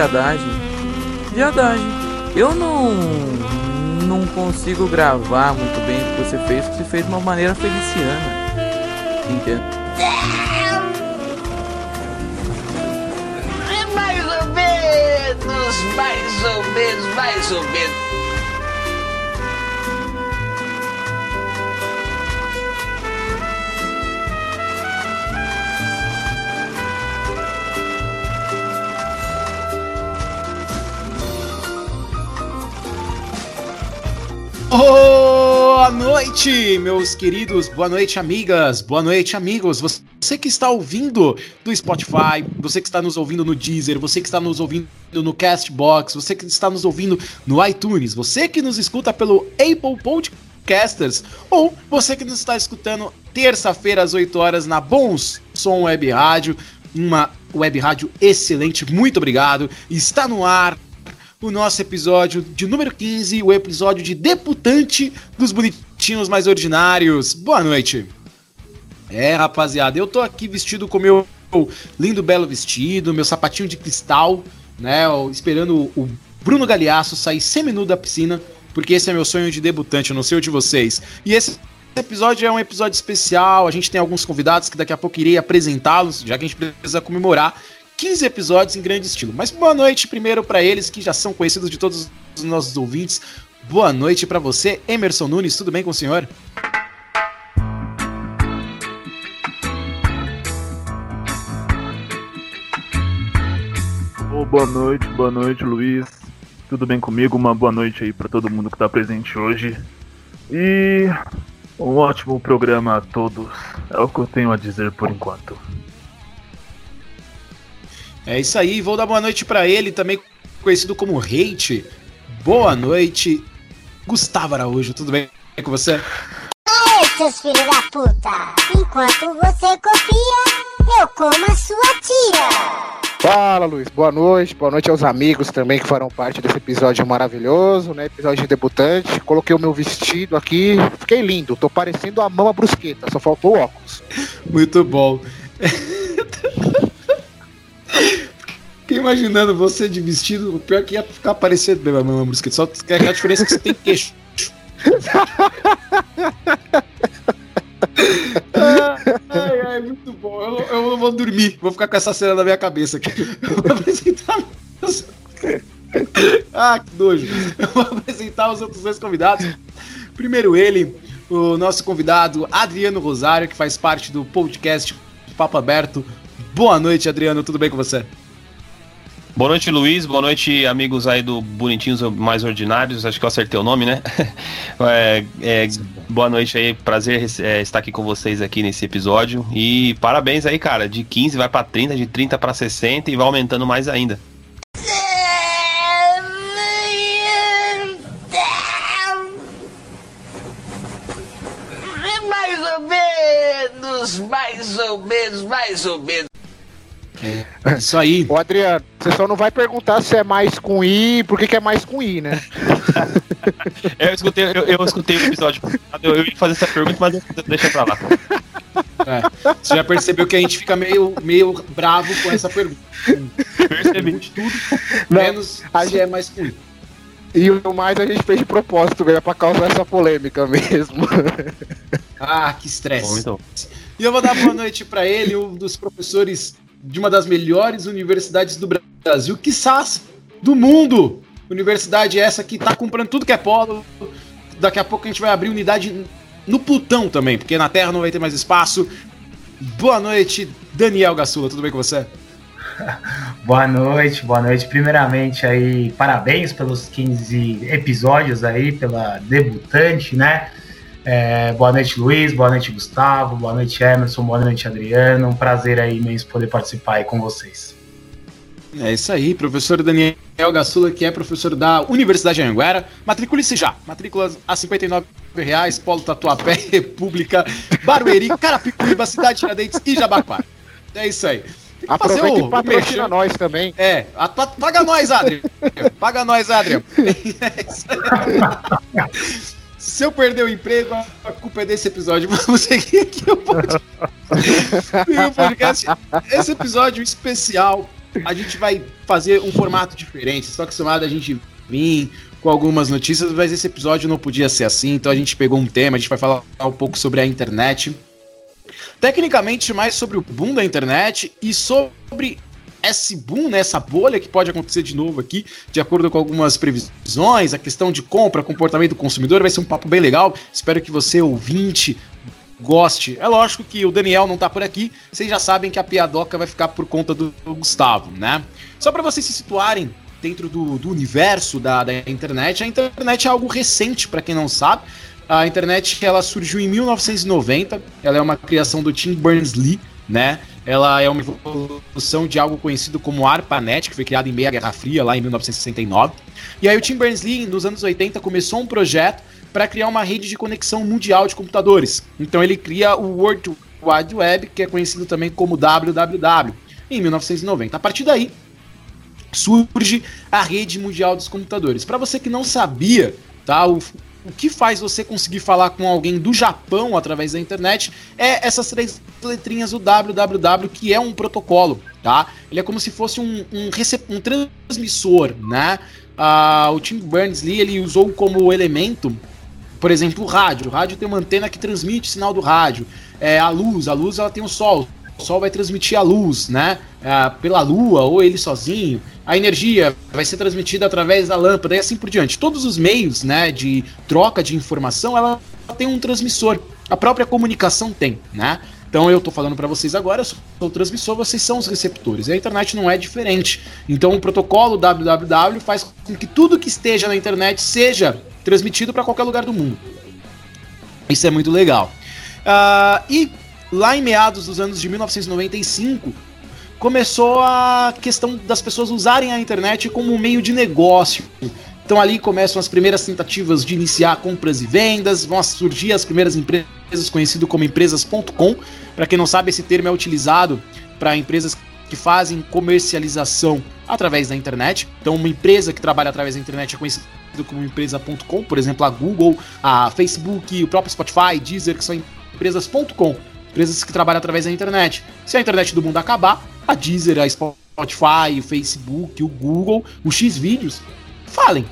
viadagem. Viadagem. Eu não não consigo gravar muito bem o que você fez, porque você fez de uma maneira feliciana. Entende? Mais ou menos, mais ou menos, mais ou menos. Boa noite, meus queridos. Boa noite, amigas. Boa noite, amigos. Você que está ouvindo do Spotify, você que está nos ouvindo no Deezer, você que está nos ouvindo no Castbox, você que está nos ouvindo no iTunes, você que nos escuta pelo Apple Podcasters ou você que nos está escutando terça-feira às 8 horas na Bons Som Web Rádio, uma web rádio excelente. Muito obrigado. Está no ar o nosso episódio de número 15, o episódio de debutante dos bonitinhos mais ordinários. Boa noite. É, rapaziada, eu tô aqui vestido com meu lindo belo vestido, meu sapatinho de cristal, né, esperando o Bruno Galeasso sair seminu da piscina, porque esse é meu sonho de debutante, eu não sei o de vocês. E esse episódio é um episódio especial, a gente tem alguns convidados que daqui a pouco irei apresentá-los, já que a gente precisa comemorar 15 episódios em grande estilo. Mas boa noite primeiro para eles que já são conhecidos de todos os nossos ouvintes. Boa noite para você, Emerson Nunes. Tudo bem com o senhor? Oh, boa noite, boa noite, Luiz. Tudo bem comigo? Uma boa noite aí para todo mundo que está presente hoje. E um ótimo programa a todos. É o que eu tenho a dizer por enquanto. É isso aí, vou dar boa noite para ele, também conhecido como Hate. Boa noite, Gustavo Araújo, tudo bem com você? Ei, seus filhos da puta! Enquanto você copia, eu como a sua tia! Fala, Luiz. Boa noite. Boa noite aos amigos também que farão parte desse episódio maravilhoso, né? Episódio de debutante. Coloquei o meu vestido aqui. Fiquei lindo. Tô parecendo a mama brusqueta. Só faltou o óculos. Muito bom. Fiquei imaginando você de vestido. O pior que ia ficar parecendo mesmo a mama brusqueta. Só que a diferença é que você tem queixo. ai, ai, muito bom. Eu, eu vou dormir. Vou ficar com essa cena na minha cabeça aqui. Eu vou apresentar. ah, que nojo. Eu vou apresentar os outros dois convidados. Primeiro ele, o nosso convidado Adriano Rosário, que faz parte do podcast Papo Aberto. Boa noite, Adriano. Tudo bem com você? Boa noite, Luiz. Boa noite, amigos aí do Bonitinhos Mais Ordinários. Acho que eu acertei o nome, né? É, é, boa noite aí. Prazer é, estar aqui com vocês aqui nesse episódio. E parabéns aí, cara. De 15 vai pra 30, de 30 pra 60 e vai aumentando mais ainda. Mais ou menos, mais ou menos, mais ou menos. Isso aí. Ô, Adriano, você só não vai perguntar se é mais com I, por que, que é mais com I, né? Eu escutei, eu, eu escutei o episódio. Eu, eu ia fazer essa pergunta, mas eu- deixa pra lá. É, você já percebeu que a gente fica meio, meio bravo com essa pergunta. Percebi. Tudo, Não, menos a gente- é mais com E o mais a gente fez de propósito, velho, pra causar essa polêmica mesmo. Ah, que estresse. Então. E eu vou dar boa noite para ele, um dos professores de uma das melhores universidades do Brasil, quizás do mundo. Universidade essa que tá comprando tudo que é polo. Daqui a pouco a gente vai abrir unidade no Plutão também, porque na Terra não vai ter mais espaço. Boa noite, Daniel Gassula, tudo bem com você? Boa noite, boa noite. Primeiramente aí, parabéns pelos 15 episódios aí, pela debutante, né? É, boa noite, Luiz, boa noite, Gustavo, boa noite, Emerson, boa noite, Adriano. Um prazer aí imenso poder participar aí com vocês. É isso aí, professor Daniel Gassula, que é professor da Universidade de Anhanguera. Matricule-se já. Matrículas a 59 reais, Polo Tatuapé, República, Barueri, Carapicuíba, Cidade Tiradentes e Jabaquara. É isso aí. Tem que fazer Aproveita o- e patrocina nós também. É, a- pa- paga nós, Adriano. Paga nós, Adriano. É isso aí. Se eu perder o emprego, a culpa é desse episódio. Vamos seguir aqui o podcast. Esse episódio especial a gente vai fazer um formato diferente. Só que somado a gente vir com algumas notícias, mas esse episódio não podia ser assim, então a gente pegou um tema, a gente vai falar um pouco sobre a internet. Tecnicamente, mais sobre o boom da internet e sobre esse boom, né, essa bolha que pode acontecer de novo aqui, de acordo com algumas previsões, a questão de compra, comportamento do consumidor, vai ser um papo bem legal. Espero que você, ouvinte, goste. É lógico que o Daniel não tá por aqui, vocês já sabem que a piadoca vai ficar por conta do, Gustavo, né? Só para vocês se situarem dentro do, do universo da, da internet, a internet é algo recente, para quem não sabe. A internet ela surgiu em 1990, ela é uma criação do Tim Berners-Lee, né? Ela é uma evolução de algo conhecido como ARPANET, que foi criado em meio à Guerra Fria, lá em 1969. E aí o Tim Berners-Lee, nos anos 80, começou um projeto para criar uma rede de conexão mundial de computadores. Então ele cria o World Wide Web, que é conhecido também como WWW, em 1990. A partir daí surge a rede mundial dos computadores. Para você que não sabia, tá, o, o que faz você conseguir falar com alguém do Japão através da internet é essas três letrinhas do www, que é um protocolo, tá? Ele é como se fosse um, um, um transmissor, né? Ah, o Tim Berners-Lee ele usou como elemento, por exemplo, o rádio. O rádio tem uma antena que transmite o sinal do rádio. É, a luz, a luz ela tem o sol. O sol vai transmitir a luz, né? É, pela lua ou ele sozinho a energia vai ser transmitida através da lâmpada e assim por diante. Todos os meios né, de troca de informação, ela tem um transmissor. A própria comunicação tem, né? Então eu estou falando para vocês agora, eu sou o transmissor, vocês são os receptores. E a internet não é diferente. Então o protocolo www faz com que tudo que esteja na internet seja transmitido para qualquer lugar do mundo. Isso é muito legal. Uh, e lá em meados dos anos de 1995, começou a questão das pessoas usarem a internet como um meio de negócio. Então ali começam as primeiras tentativas de iniciar compras e vendas, vão surgir as primeiras empresas conhecidas como empresas.com. Para quem não sabe, esse termo é utilizado para empresas que fazem comercialização através da internet. Então uma empresa que trabalha através da internet é conhecida como empresa.com, por exemplo, a Google, a Facebook, o próprio Spotify, Deezer, que são empresas.com empresas que trabalham através da internet. Se a internet do mundo acabar, a Deezer, a Spotify, o Facebook, o Google, o Xvideos falem.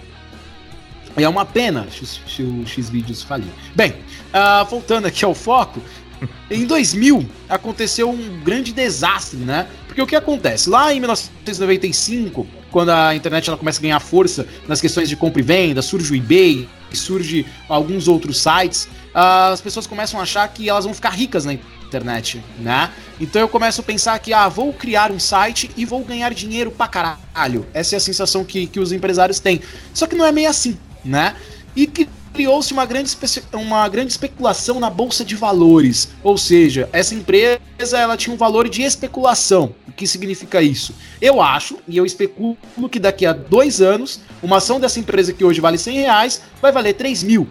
E é uma pena se o Xvideos falir. Bem, uh, voltando aqui ao foco, em 2000 aconteceu um grande desastre, né? Porque o que acontece? Lá em 1995, quando a internet ela começa a ganhar força nas questões de compra e venda, surge o eBay, surge alguns outros sites, as pessoas começam a achar que elas vão ficar ricas na internet, né? Então eu começo a pensar que, ah, vou criar um site e vou ganhar dinheiro pra caralho. Essa é a sensação que, que os empresários têm. Só que não é meio assim, né? E que criou-se uma grande, uma grande especulação na bolsa de valores. Ou seja, essa empresa ela tinha um valor de especulação. O que significa isso? Eu acho e eu especulo que daqui a dois anos, uma ação dessa empresa que hoje vale 100 reais vai valer 3 mil.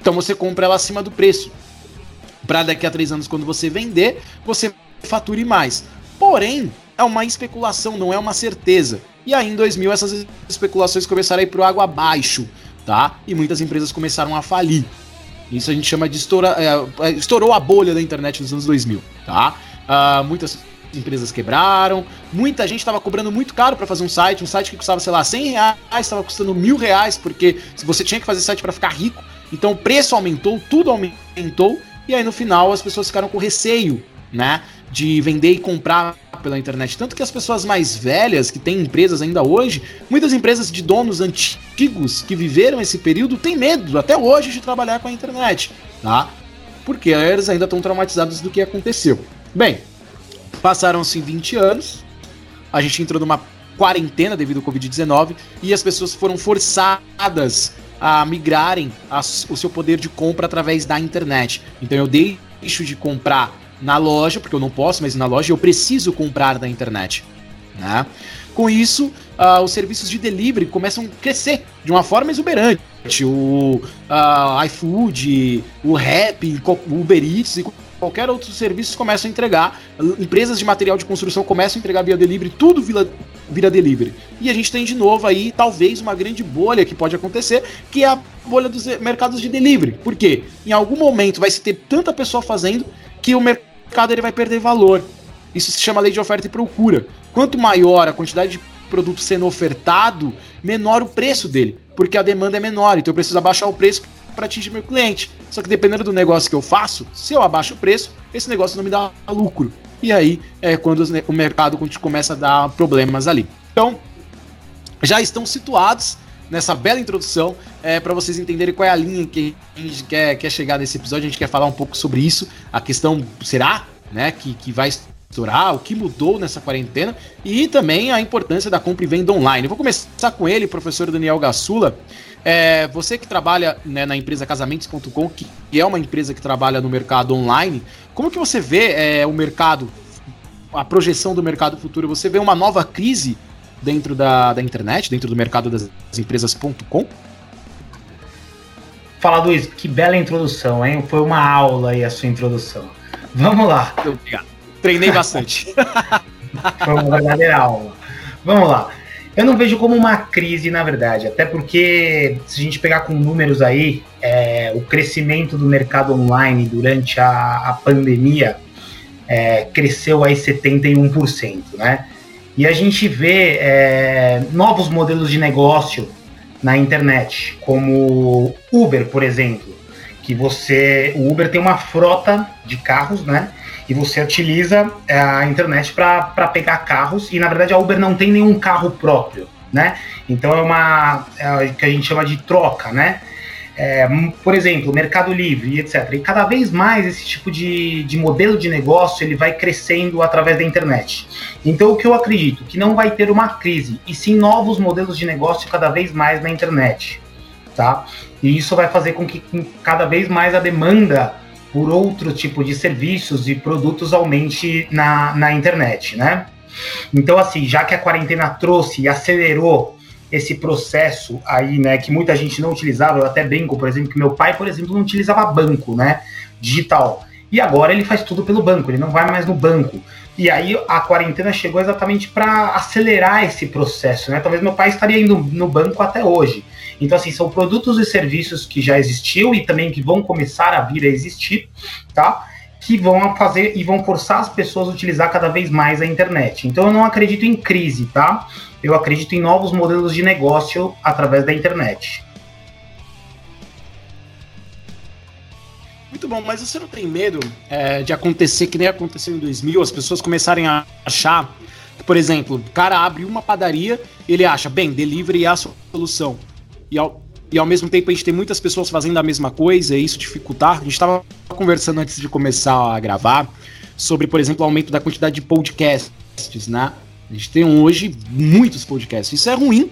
Então você compra ela acima do preço. Para daqui a três anos, quando você vender, você fature mais. Porém, é uma especulação, não é uma certeza. E aí em 2000 essas especulações começaram a ir pro água abaixo tá? E muitas empresas começaram a falir. Isso a gente chama de estourar. É, é, estourou a bolha da internet nos anos 2000, tá? Uh, muitas empresas quebraram, muita gente estava cobrando muito caro para fazer um site, um site que custava, sei lá, 100 reais, estava custando mil reais, porque você tinha que fazer site para ficar rico, então o preço aumentou, tudo aumentou, e aí no final as pessoas ficaram com receio, né? de vender e comprar pela internet. Tanto que as pessoas mais velhas, que têm empresas ainda hoje, muitas empresas de donos antigos que viveram esse período têm medo até hoje de trabalhar com a internet, tá? Porque eles ainda estão traumatizados do que aconteceu. Bem, passaram-se 20 anos, a gente entrou numa quarentena devido ao Covid-19 e as pessoas foram forçadas a migrarem a, o seu poder de compra através da internet. Então eu deixo de comprar na loja, porque eu não posso mais ir na loja, eu preciso comprar na internet. Né? Com isso, uh, os serviços de delivery começam a crescer de uma forma exuberante. O uh, iFood, o Rap, o Uber Eats e qualquer outro serviço começam a entregar. Empresas de material de construção começam a entregar via delivery, tudo vira, vira delivery. E a gente tem de novo aí, talvez, uma grande bolha que pode acontecer, que é a bolha dos mercados de delivery. Por quê? Em algum momento vai se ter tanta pessoa fazendo que o mercado ele vai perder valor. Isso se chama lei de oferta e procura. Quanto maior a quantidade de produto sendo ofertado, menor o preço dele, porque a demanda é menor, então eu preciso abaixar o preço para atingir meu cliente. Só que dependendo do negócio que eu faço, se eu abaixo o preço, esse negócio não me dá lucro. E aí é quando o mercado começa a dar problemas ali. Então, já estão situados nessa bela introdução é, para vocês entenderem qual é a linha que a gente quer, quer chegar nesse episódio. A gente quer falar um pouco sobre isso. A questão será né, que, que vai estourar, o que mudou nessa quarentena e também a importância da compra e venda online. Eu vou começar com ele, professor Daniel Gassula. É, você que trabalha né, na empresa casamentos.com, que é uma empresa que trabalha no mercado online, como que você vê é, o mercado, a projeção do mercado futuro? Você vê uma nova crise dentro da, da internet, dentro do mercado das empresas.com? Fala, Luiz, que bela introdução, hein? Foi uma aula aí a sua introdução. Vamos lá. Obrigado. Treinei bastante. Verdadeira aula. Vamos lá. Eu não vejo como uma crise, na verdade, até porque se a gente pegar com números aí, é, o crescimento do mercado online durante a, a pandemia é, cresceu aí 71%, né? E a gente vê é, novos modelos de negócio na internet, como Uber, por exemplo, que você, o Uber tem uma frota de carros, né? E você utiliza é, a internet para pegar carros e na verdade a Uber não tem nenhum carro próprio, né? Então é uma é, que a gente chama de troca, né? É, por exemplo, Mercado Livre, etc. E cada vez mais esse tipo de, de modelo de negócio ele vai crescendo através da internet. Então o que eu acredito que não vai ter uma crise e sim novos modelos de negócio cada vez mais na internet, tá? E isso vai fazer com que cada vez mais a demanda por outro tipo de serviços e produtos aumente na, na internet, né? Então, assim, já que a quarentena trouxe e acelerou esse processo aí, né, que muita gente não utilizava, eu até brinco, por exemplo, que meu pai, por exemplo, não utilizava banco, né, digital. E agora ele faz tudo pelo banco, ele não vai mais no banco. E aí a quarentena chegou exatamente para acelerar esse processo, né? Talvez meu pai estaria indo no banco até hoje. Então, assim, são produtos e serviços que já existiam e também que vão começar a vir a existir, tá? Que vão fazer e vão forçar as pessoas a utilizar cada vez mais a internet. Então, eu não acredito em crise, tá? Eu acredito em novos modelos de negócio através da internet. Muito bom, mas você não tem medo é, de acontecer que nem aconteceu em 2000, as pessoas começarem a achar que, por exemplo, o cara abre uma padaria, ele acha, bem, delivery é a solução e ao, e ao mesmo tempo a gente tem muitas pessoas fazendo a mesma coisa e isso dificultar. A gente estava conversando antes de começar a gravar sobre, por exemplo, o aumento da quantidade de podcasts, né? A gente tem hoje muitos podcasts. Isso é ruim,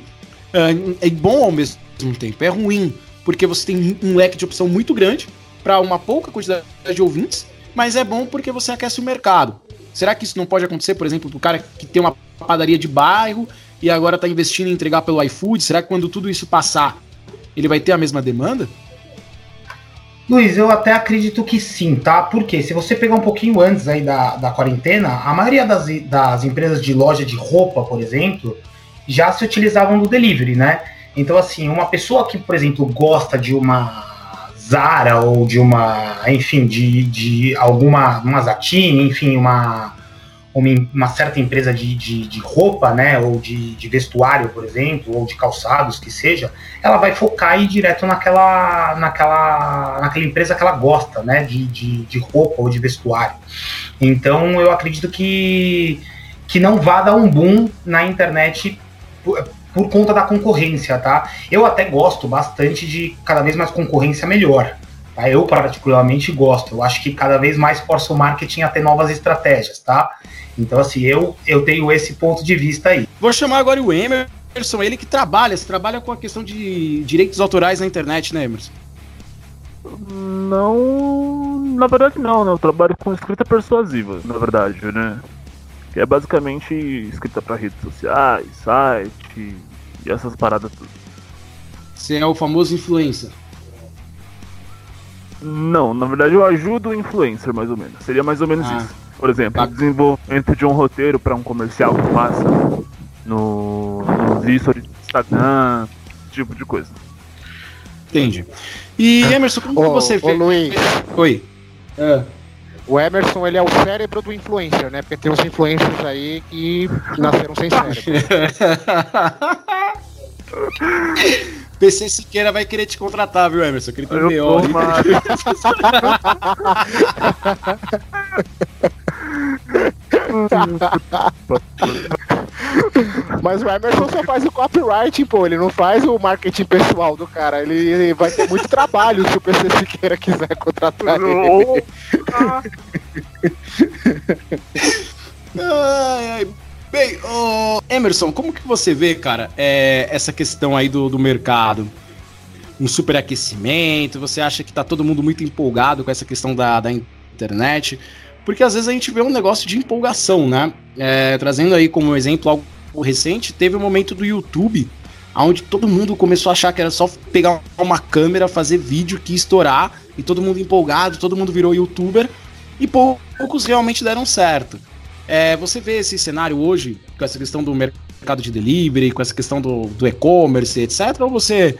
é, é bom ao mesmo tempo. É ruim porque você tem um leque de opção muito grande para uma pouca quantidade de ouvintes, mas é bom porque você aquece o mercado. Será que isso não pode acontecer, por exemplo, para o cara que tem uma padaria de bairro e agora está investindo em entregar pelo iFood? Será que quando tudo isso passar, ele vai ter a mesma demanda? Luiz, eu até acredito que sim, tá? Porque se você pegar um pouquinho antes aí da, da quarentena, a maioria das, das empresas de loja de roupa, por exemplo, já se utilizavam do delivery, né? Então, assim, uma pessoa que, por exemplo, gosta de uma Zara ou de uma, enfim, de, de alguma, uma Zatin, enfim, uma, uma, uma certa empresa de, de, de, roupa, né, ou de, de vestuário, por exemplo, ou de calçados, que seja, ela vai focar e ir direto naquela, naquela, naquela empresa que ela gosta, né, de, de, de roupa ou de vestuário. Então, eu acredito que, que não vá dar um boom na internet por, por conta da concorrência, tá? Eu até gosto bastante de cada vez mais concorrência melhor. Tá? Eu, particularmente, gosto. Eu acho que cada vez mais força o marketing a ter novas estratégias, tá? Então, assim, eu, eu tenho esse ponto de vista aí. Vou chamar agora o Emerson, ele que trabalha, você trabalha com a questão de direitos autorais na internet, né, Emerson? Não, na verdade não, né? Eu trabalho com escrita persuasiva, na verdade, né? Que é basicamente escrita para redes sociais, site e essas paradas tudo. Você é o famoso influencer. Não, na verdade eu ajudo o influencer, mais ou menos. Seria mais ou menos ah. isso. Por exemplo, o desenvolvimento de um roteiro para um comercial que passa no, no stories do Instagram, esse tipo de coisa. Entendi. E Emerson, como ô, você ô, Luiz. Oi. É. O Emerson, ele é o cérebro do influencer, né? Porque tem uns influencers aí que nasceram sem cérebro. PC Siqueira vai querer te contratar, viu, Emerson? Que ele tem Eu BO mas- o Emerson só faz o copyright, pô. Ele não faz o marketing pessoal do cara. Ele, ele vai ter muito trabalho se o PC Siqueira quiser contratar ele. Ai, ai. Bem, ô, Emerson, como que você vê, cara, é, essa questão aí do, do mercado? Um superaquecimento? Você acha que tá todo mundo muito empolgado com essa questão da, da internet? Porque às vezes a gente vê um negócio de empolgação, né? É, trazendo aí como exemplo algo recente, teve um momento do YouTube onde todo mundo começou a achar que era só pegar uma câmera, fazer vídeo que estourar, e todo mundo empolgado, todo mundo virou youtuber, e pou- poucos realmente deram certo. É, você vê esse cenário hoje, com essa questão do mercado de delivery, com essa questão do, do e-commerce, etc., ou você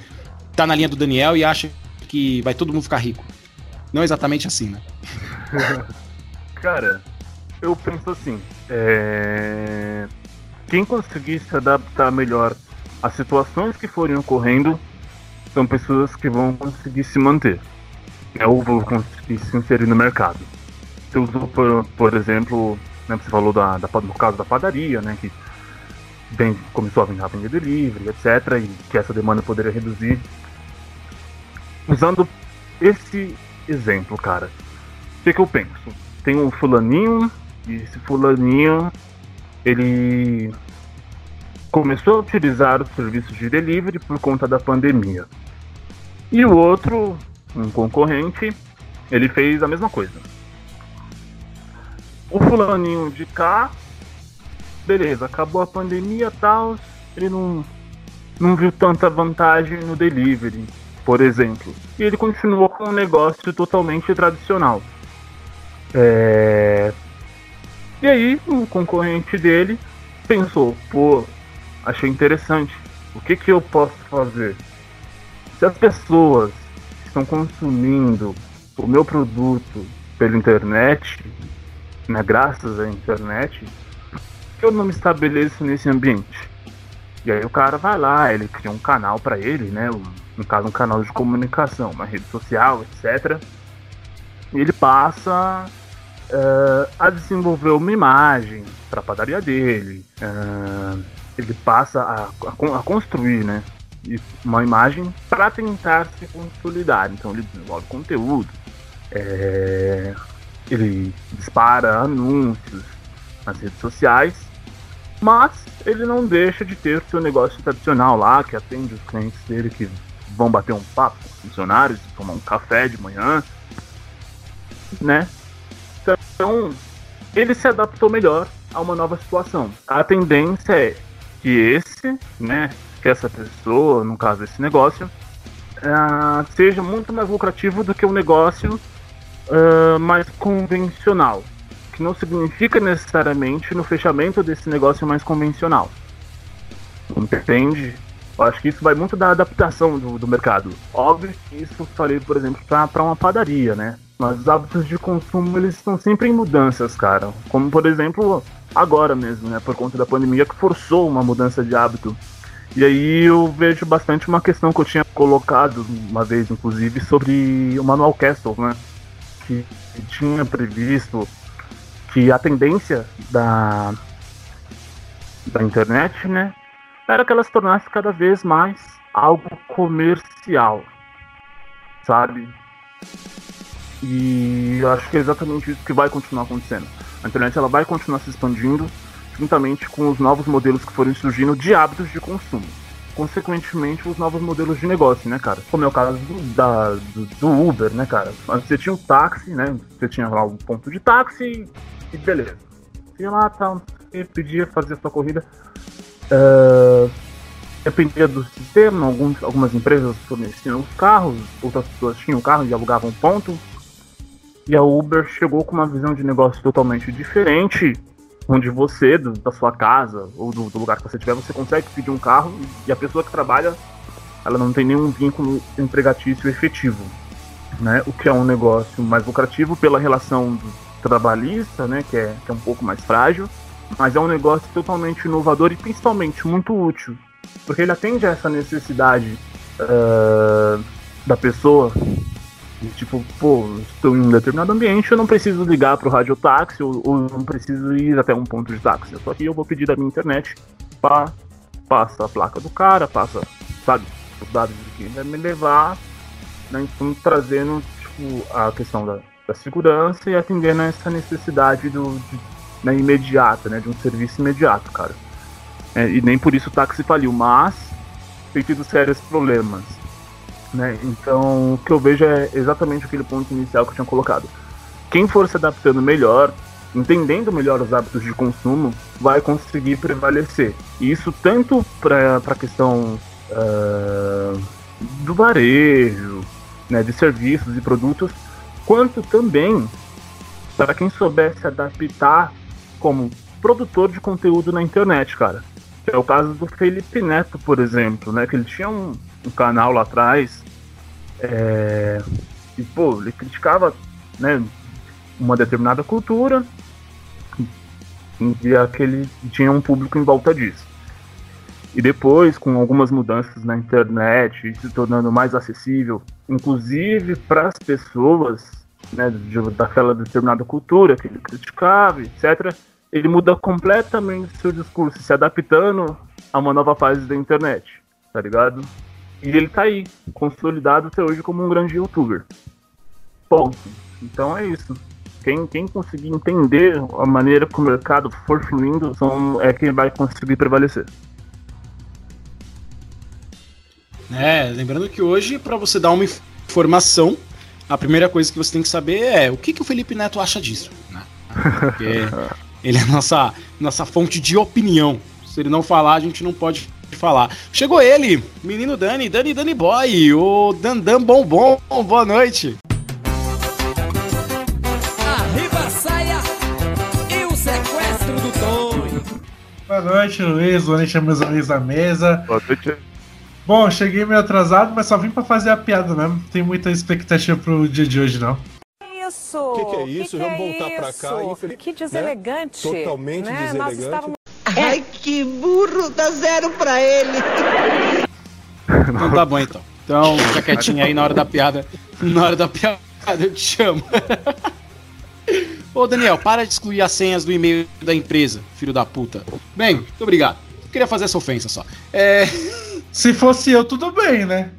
tá na linha do Daniel e acha que vai todo mundo ficar rico? Não exatamente assim, né? Cara, eu penso assim, é... quem conseguir se adaptar melhor às situações que forem ocorrendo são pessoas que vão conseguir se manter. É, ou vão conseguir se inserir no mercado. Você usou, por, por exemplo, né, você falou da, da, no caso da padaria, né, que começou a vender, a vender delivery, etc., e que essa demanda poderia reduzir. Usando esse exemplo, cara, o que, que eu penso? Tem um fulaninho, e esse fulaninho, ele começou a utilizar os serviços de delivery por conta da pandemia. E o outro, um concorrente, ele fez a mesma coisa. O fulaninho de cá, beleza, acabou a pandemia e tal, ele não, não viu tanta vantagem no delivery, por exemplo. E ele continuou com um negócio totalmente tradicional. É... E aí, um concorrente dele pensou, pô, achei interessante, o que, que eu posso fazer? Se as pessoas estão consumindo o meu produto pela internet, né, graças à internet, que eu não me estabeleço nesse ambiente? E aí o cara vai lá, ele cria um canal para ele, né, um, no caso um canal de comunicação, uma rede social, etc. E ele passa uh, a desenvolver uma imagem para a padaria dele, uh, ele passa a, a, a construir, né, uma imagem para tentar se consolidar. Então ele desenvolve conteúdo, é, ele dispara anúncios nas redes sociais, mas ele não deixa de ter seu negócio tradicional lá, que atende os clientes dele que vão bater um papo com os funcionários, tomar um café de manhã, né? Então ele se adaptou melhor a uma nova situação. A tendência é que esse, né, que essa pessoa, no caso esse negócio, uh, seja muito mais lucrativo do que um negócio uh, mais convencional. Que não significa necessariamente no fechamento desse negócio mais convencional. Entende? Eu acho que isso vai muito da adaptação do, do mercado. Óbvio que isso falei, por exemplo, para uma padaria, né? Mas os hábitos de consumo eles estão sempre em mudanças, cara. Como por exemplo agora mesmo, né? Por conta da pandemia que forçou uma mudança de hábito. E aí eu vejo bastante uma questão que eu tinha colocado uma vez, inclusive, sobre o Manuel Castle, né? Que tinha previsto que a tendência da, da internet, né? Era que ela se tornasse cada vez mais algo comercial, sabe? E eu acho que é exatamente isso que vai continuar acontecendo. A internet ela vai continuar se expandindo juntamente com os novos modelos que forem surgindo de hábitos de consumo. Consequentemente, os novos modelos de negócio, né, cara? Como é o caso do, da, do, do Uber, né, cara? Antes você tinha um táxi, né? Você tinha lá um ponto de táxi e beleza. Ia lá, tal, você pedia, fazia sua corrida. Uh, dependia do sistema, alguns, algumas empresas forneciam os carros, outras pessoas tinham carro e alugavam ponto. E a Uber chegou com uma visão de negócio totalmente diferente, onde você, do, da sua casa ou do, do, lugar que você estiver, você consegue pedir um carro e a pessoa que trabalha, ela não tem nenhum vínculo empregatício efetivo, né? O que é um negócio mais lucrativo pela relação trabalhista, né, que é, que é um pouco mais frágil, mas é um negócio totalmente inovador e principalmente muito útil, porque ele atende a essa necessidade uh, da pessoa. Tipo, pô, estou em um determinado ambiente, eu não preciso ligar para o radiotáxi ou, ou não preciso ir até um ponto de táxi. Só que eu vou pedir da minha internet, pá, passa a placa do cara, passa, sabe, os dados quem vai me levar, né, então trazendo tipo, a questão da, da segurança e atendendo essa necessidade do, de, né, imediata, né, de um serviço imediato, cara. É, e nem por isso o táxi faliu, mas tem tido sérios problemas. Né? Então, o que eu vejo é exatamente aquele ponto inicial que eu tinha colocado. Quem for se adaptando melhor, entendendo melhor os hábitos de consumo, vai conseguir prevalecer. Isso tanto para a questão uh, do varejo, né, de serviços e produtos, quanto também para quem souber se adaptar como produtor de conteúdo na internet, cara. É o caso do Felipe Neto, por exemplo, né? Que ele tinha um, um canal lá atrás. É, e, pô, ele criticava né, uma determinada cultura e aquele tinha um público em volta disso. E depois, com algumas mudanças na internet, se tornando mais acessível, inclusive para as pessoas né, de, daquela determinada cultura que ele criticava, etc., ele muda completamente seu discurso, se adaptando a uma nova fase da internet, tá ligado? E ele tá aí, consolidado até hoje como um grande youtuber. Ponto. Então é isso. Quem, quem conseguir entender a maneira que o mercado for fluindo são, é quem vai conseguir prevalecer. É, lembrando que hoje, para você dar uma informação, a primeira coisa que você tem que saber é o que, que o Felipe Neto acha disso. Né? Porque ele é nossa, nossa fonte de opinião. Se ele não falar, a gente não pode falar. Chegou ele, menino Dani, Dani Dani Boy, o Dandan Bombom. Boa noite. Arriba saia e o sequestro do Tonho. Boa noite, Luiz. Boa noite, meus amigos da mesa. Boa noite. Bom, cheguei meio atrasado, mas só vim pra fazer a piada mesmo. Não tem muita expectativa pro dia de hoje, não. Isso! O que, que, é isso? Que Vamos que voltar é pra isso? cá. Infeliz... Que deselegante. Né? Totalmente né? deselegante. Estávamos... Ai, que burro! Dá zero pra ele! Então tá bom então. Então, fica quietinho aí na hora da piada. Na hora da piada eu te chamo. Ô Daniel, para de excluir as senhas do e-mail da empresa, filho da puta. Bem, muito obrigado. Eu queria fazer essa ofensa só. É. Se fosse eu, tudo bem, né?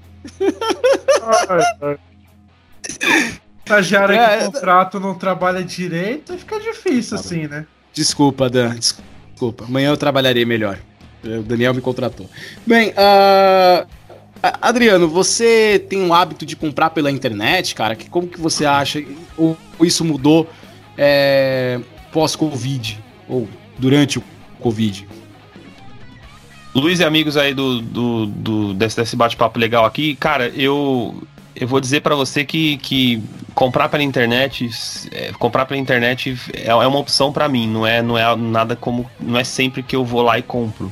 Estagiário É, que contrato não trabalha direito, fica difícil assim, né? Desculpa, Dan. Desculpa. Amanhã eu trabalharei melhor. O Daniel me contratou. Bem, a- Adriano, você tem um hábito de comprar pela internet, cara? Que, como que você acha? Ou isso mudou é, pós-Covid? Ou durante o Covid? Luiz e amigos aí do, do, do- desse, desse bate-papo legal aqui, cara, eu, eu vou dizer pra você que, que comprar pela internet, é, comprar pela internet é, é uma opção pra mim, não é, não é nada como, não é sempre que eu vou lá e compro.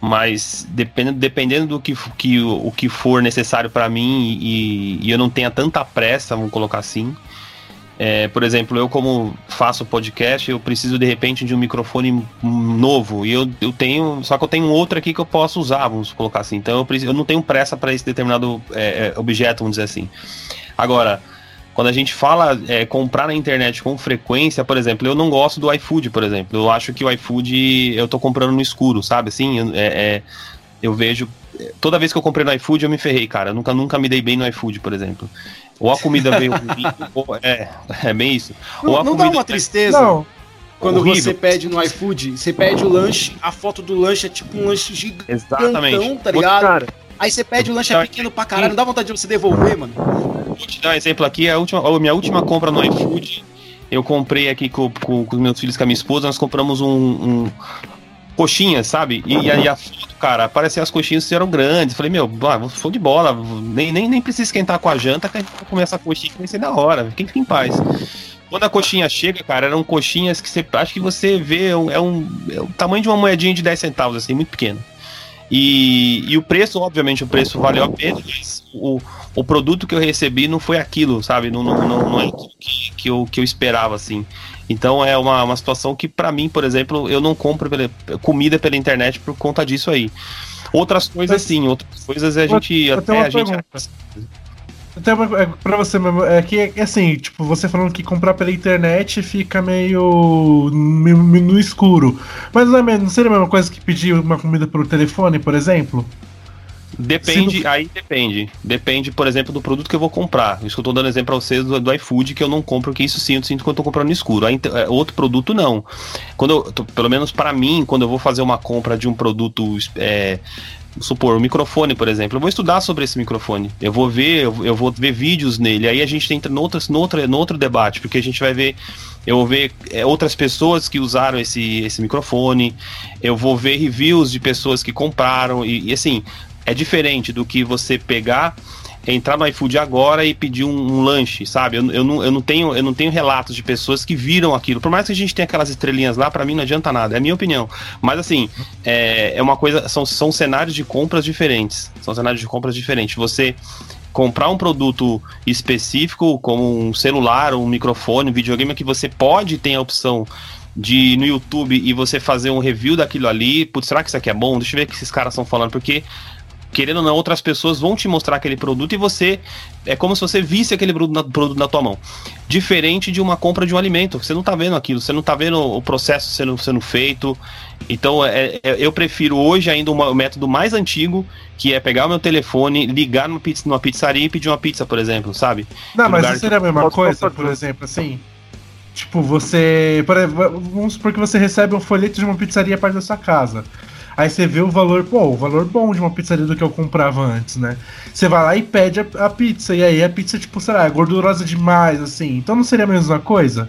Mas dependendo, dependendo do que, que, o, que for necessário pra mim e, e eu não tenha tanta pressa, vamos colocar assim. É, por exemplo, eu como faço podcast, eu preciso de repente de um microfone novo e eu, eu tenho, só que eu tenho outro aqui que eu posso usar, vamos colocar assim. Então eu, preciso, eu não tenho pressa para esse determinado é, é, objeto, vamos dizer assim. Agora, quando a gente fala é, comprar na internet com frequência, por exemplo, eu não gosto do iFood, por exemplo. Eu acho que o iFood eu tô comprando no escuro, sabe? Assim, é, é, eu vejo. Toda vez que eu comprei no iFood, eu me ferrei, cara. Eu nunca, nunca me dei bem no iFood, por exemplo. Ou a comida veio ruim, ou, é, é bem isso. Ou Não, a não dá uma tristeza? Não. Quando Horrível. você pede no iFood, você pede o lanche, a foto do lanche é tipo um lanche Exatamente. gigantão, tá ligado? Cara, Aí você pede o lanche é pequeno pra caralho, não dá vontade de você devolver, mano. Vou te dar um exemplo aqui, a, última, a minha última compra no iFood, eu comprei aqui com, com, com os meus filhos, com a minha esposa, nós compramos um, um coxinha, sabe? E, aí a foto, cara, parecia as coxinhas eram grandes. Falei, meu, ah, foi de bola, nem, nem, nem precisa esquentar com a janta, que a gente comer essa coxinha que vai ser da hora, fica em paz. Quando a coxinha chega, cara, eram coxinhas que você acho que você vê, é um, é é o tamanho de uma moedinha de 10 centavos, assim, muito pequeno. E, e o preço, obviamente, o preço valeu a pena, mas o, o produto que eu recebi não foi aquilo, sabe? Não, não, não, não é aquilo que, que, eu, que eu esperava, assim. Então é uma, uma situação que, para mim, por exemplo, eu não compro pela, comida pela internet por conta disso aí. Outras coisas, sim, outras coisas a gente. eu Até a gente. pergunta. Até uma- é, pra você mesmo, é que é assim, tipo, você falando que comprar pela internet fica meio, meio no escuro. Mas não, é, não seria a mesma coisa que pedir uma comida pelo telefone, por exemplo? Depende, Se aí depende. Depende, por exemplo, do produto que eu vou comprar. Isso que eu tô dando exemplo pra vocês do, do iFood, que eu não compro, que isso sim, eu sinto quando eu tô comprando no escuro. Aí, é, outro produto, não. Quando eu, pelo menos pra mim, quando eu vou fazer uma compra de um produto, é, supor, um microfone, por exemplo, eu vou estudar sobre esse microfone. Eu vou ver, eu, eu vou ver vídeos nele. Aí a gente entra no outro, no outro, no outro debate, porque a gente vai ver. Eu vou ver é, outras pessoas que usaram esse, esse microfone. Eu vou ver reviews de pessoas que compraram. E, e, assim, é diferente do que você pegar, entrar no iFood agora e pedir um, um lanche, sabe? Eu, eu, não, eu, não tenho, eu não tenho relatos de pessoas que viram aquilo. Por mais que a gente tenha aquelas estrelinhas lá, pra mim não adianta nada, é a minha opinião. Mas assim, é, é uma coisa. São, são cenários de compras diferentes. São cenários de compras diferentes. Você comprar um produto específico, como um celular, um microfone, um videogame, que você pode ter a opção de ir no YouTube e você fazer um review daquilo ali. Putz, será que isso aqui é bom? Deixa eu ver o que esses caras estão falando, porque querendo ou não, outras pessoas vão te mostrar aquele produto e você. É como se você visse aquele produto na, produto na tua mão. Diferente de uma compra de um alimento. Você não tá vendo aquilo, você não tá vendo o processo sendo, sendo feito. Então, é, é- eu prefiro hoje ainda uma- o método mais antigo, que é pegar o meu telefone, ligar numa, pizza, numa pizzaria e pedir uma pizza, por exemplo, sabe? Não, mas não seria a mesma coisa, por exemplo, assim? Tipo, você. Vamos supor que você recebe um folheto de uma pizzaria perto da sua casa. Aí você vê o valor, pô, o valor bom de uma pizzaria do que eu comprava antes, né? Você vai lá e pede a, a pizza, e aí a pizza, tipo, sei lá, é gordurosa demais, assim. Então não seria a mesma coisa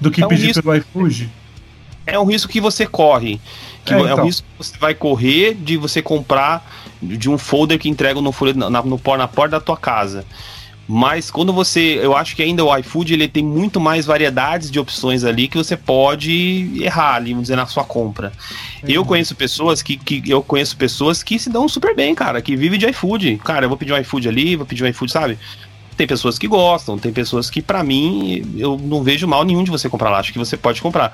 do que É um pedir risco. pelo iFood? é um risco que você corre. Que É, é, um então. risco que você vai correr de você comprar de um folder que entrega no, folha- na, no, na porta da tua casa. Mas quando você. Eu acho que ainda o iFood ele tem muito mais variedades de opções ali que você pode errar ali, vamos dizer, na sua compra. Eu conheço pessoas que, que. Eu conheço pessoas que se dão super bem, cara, que vivem de iFood. Cara, eu vou pedir um iFood ali, vou pedir um iFood, sabe? Tem pessoas que gostam, tem pessoas que, pra mim, eu não vejo mal nenhum de você comprar lá. Acho que você pode comprar.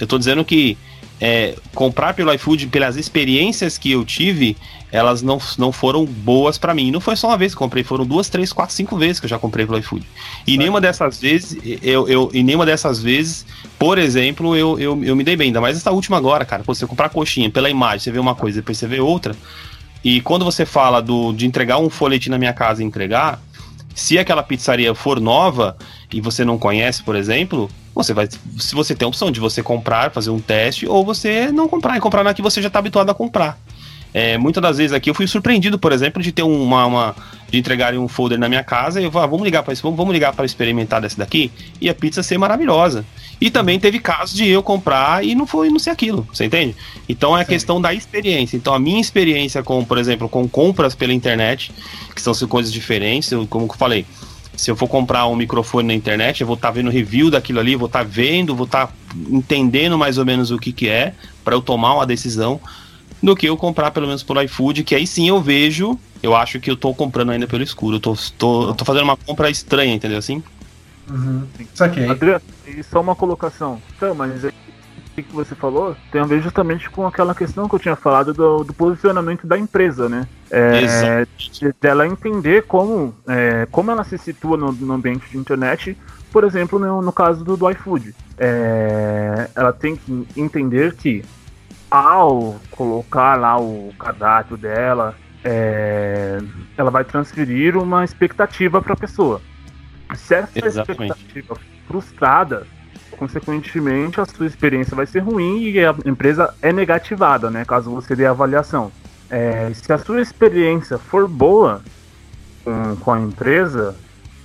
Eu tô dizendo que é, comprar pelo iFood, pelas experiências que eu tive, elas não, não foram boas pra mim. Não foi só uma vez que eu comprei, foram duas, três, quatro, cinco vezes que eu já comprei pelo iFood. E nenhuma dessas vezes, eu, eu, e nenhuma dessas vezes, por exemplo, eu, eu, eu me dei bem. Ainda mais essa última agora, cara. Pô, você comprar coxinha pela imagem, você vê uma coisa, depois você vê outra. E quando você fala do, de entregar um folhetim na minha casa e entregar, se aquela pizzaria for nova e você não conhece, por exemplo, você vai. Se você tem a opção de você comprar, fazer um teste, ou você não comprar e comprar na que você já está habituado a comprar. É, muitas das vezes aqui eu fui surpreendido, por exemplo, de ter uma, uma de entregarem um folder na minha casa e eu vou, ah, vamos ligar para isso, vamos, vamos ligar para experimentar dessa daqui e a pizza ser maravilhosa. E também teve casos de eu comprar e não foi não ser aquilo, você entende? Então é a questão da experiência. Então a minha experiência com, por exemplo, com compras pela internet, que são coisas diferentes, eu- como eu falei, se eu for comprar um microfone na internet, eu vou estar vendo review daquilo ali, vou estar vendo, vou estar entendendo mais ou menos o que, que é, para eu tomar uma decisão, do que eu comprar pelo menos pelo iFood, que aí sim eu vejo, eu acho que eu tô comprando ainda pelo escuro, eu tô, tô, eu tô fazendo uma compra estranha, entendeu assim? Uhum. Saquei. Adriano, e só uma colocação. Então, mas aí, o que você falou tem a ver justamente com aquela questão que eu tinha falado do, do posicionamento da empresa, né? É, Exato. de- dela entender como, é, como ela se situa no, no ambiente de internet, por exemplo, no, no caso do, do iFood. É, ela tem que entender que ao colocar lá o cadastro dela, é, ela vai transferir uma expectativa para a pessoa. Se essa Exatamente. expectativa frustrada, consequentemente a sua experiência vai ser ruim e a empresa é negativada, né? Caso você dê a avaliação. É, se a sua experiência for boa com, com a empresa,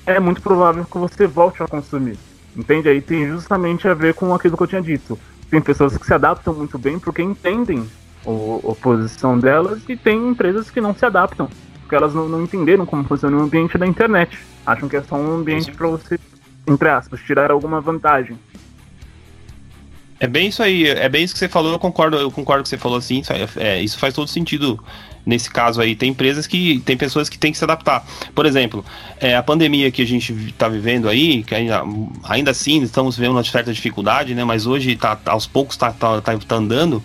é muito provável que você volte a consumir. Entende? Aí tem justamente a ver com aquilo que eu tinha dito. Tem pessoas que se adaptam muito bem porque entendem a posição delas e tem empresas que não se adaptam. Porque elas não, não entenderam como funciona o ambiente da internet. Acham que é só um ambiente para você, entre aspas, tirar alguma vantagem. É bem isso aí, é bem isso que você falou, eu concordo, eu concordo que você falou assim, é, isso faz todo sentido nesse caso aí. Tem empresas que. Tem pessoas que têm que se adaptar. Por exemplo, é, a pandemia que a gente está vivendo aí, que ainda, ainda assim estamos vivendo uma certa dificuldade, né? Mas hoje tá, aos poucos está tá, tá, tá andando.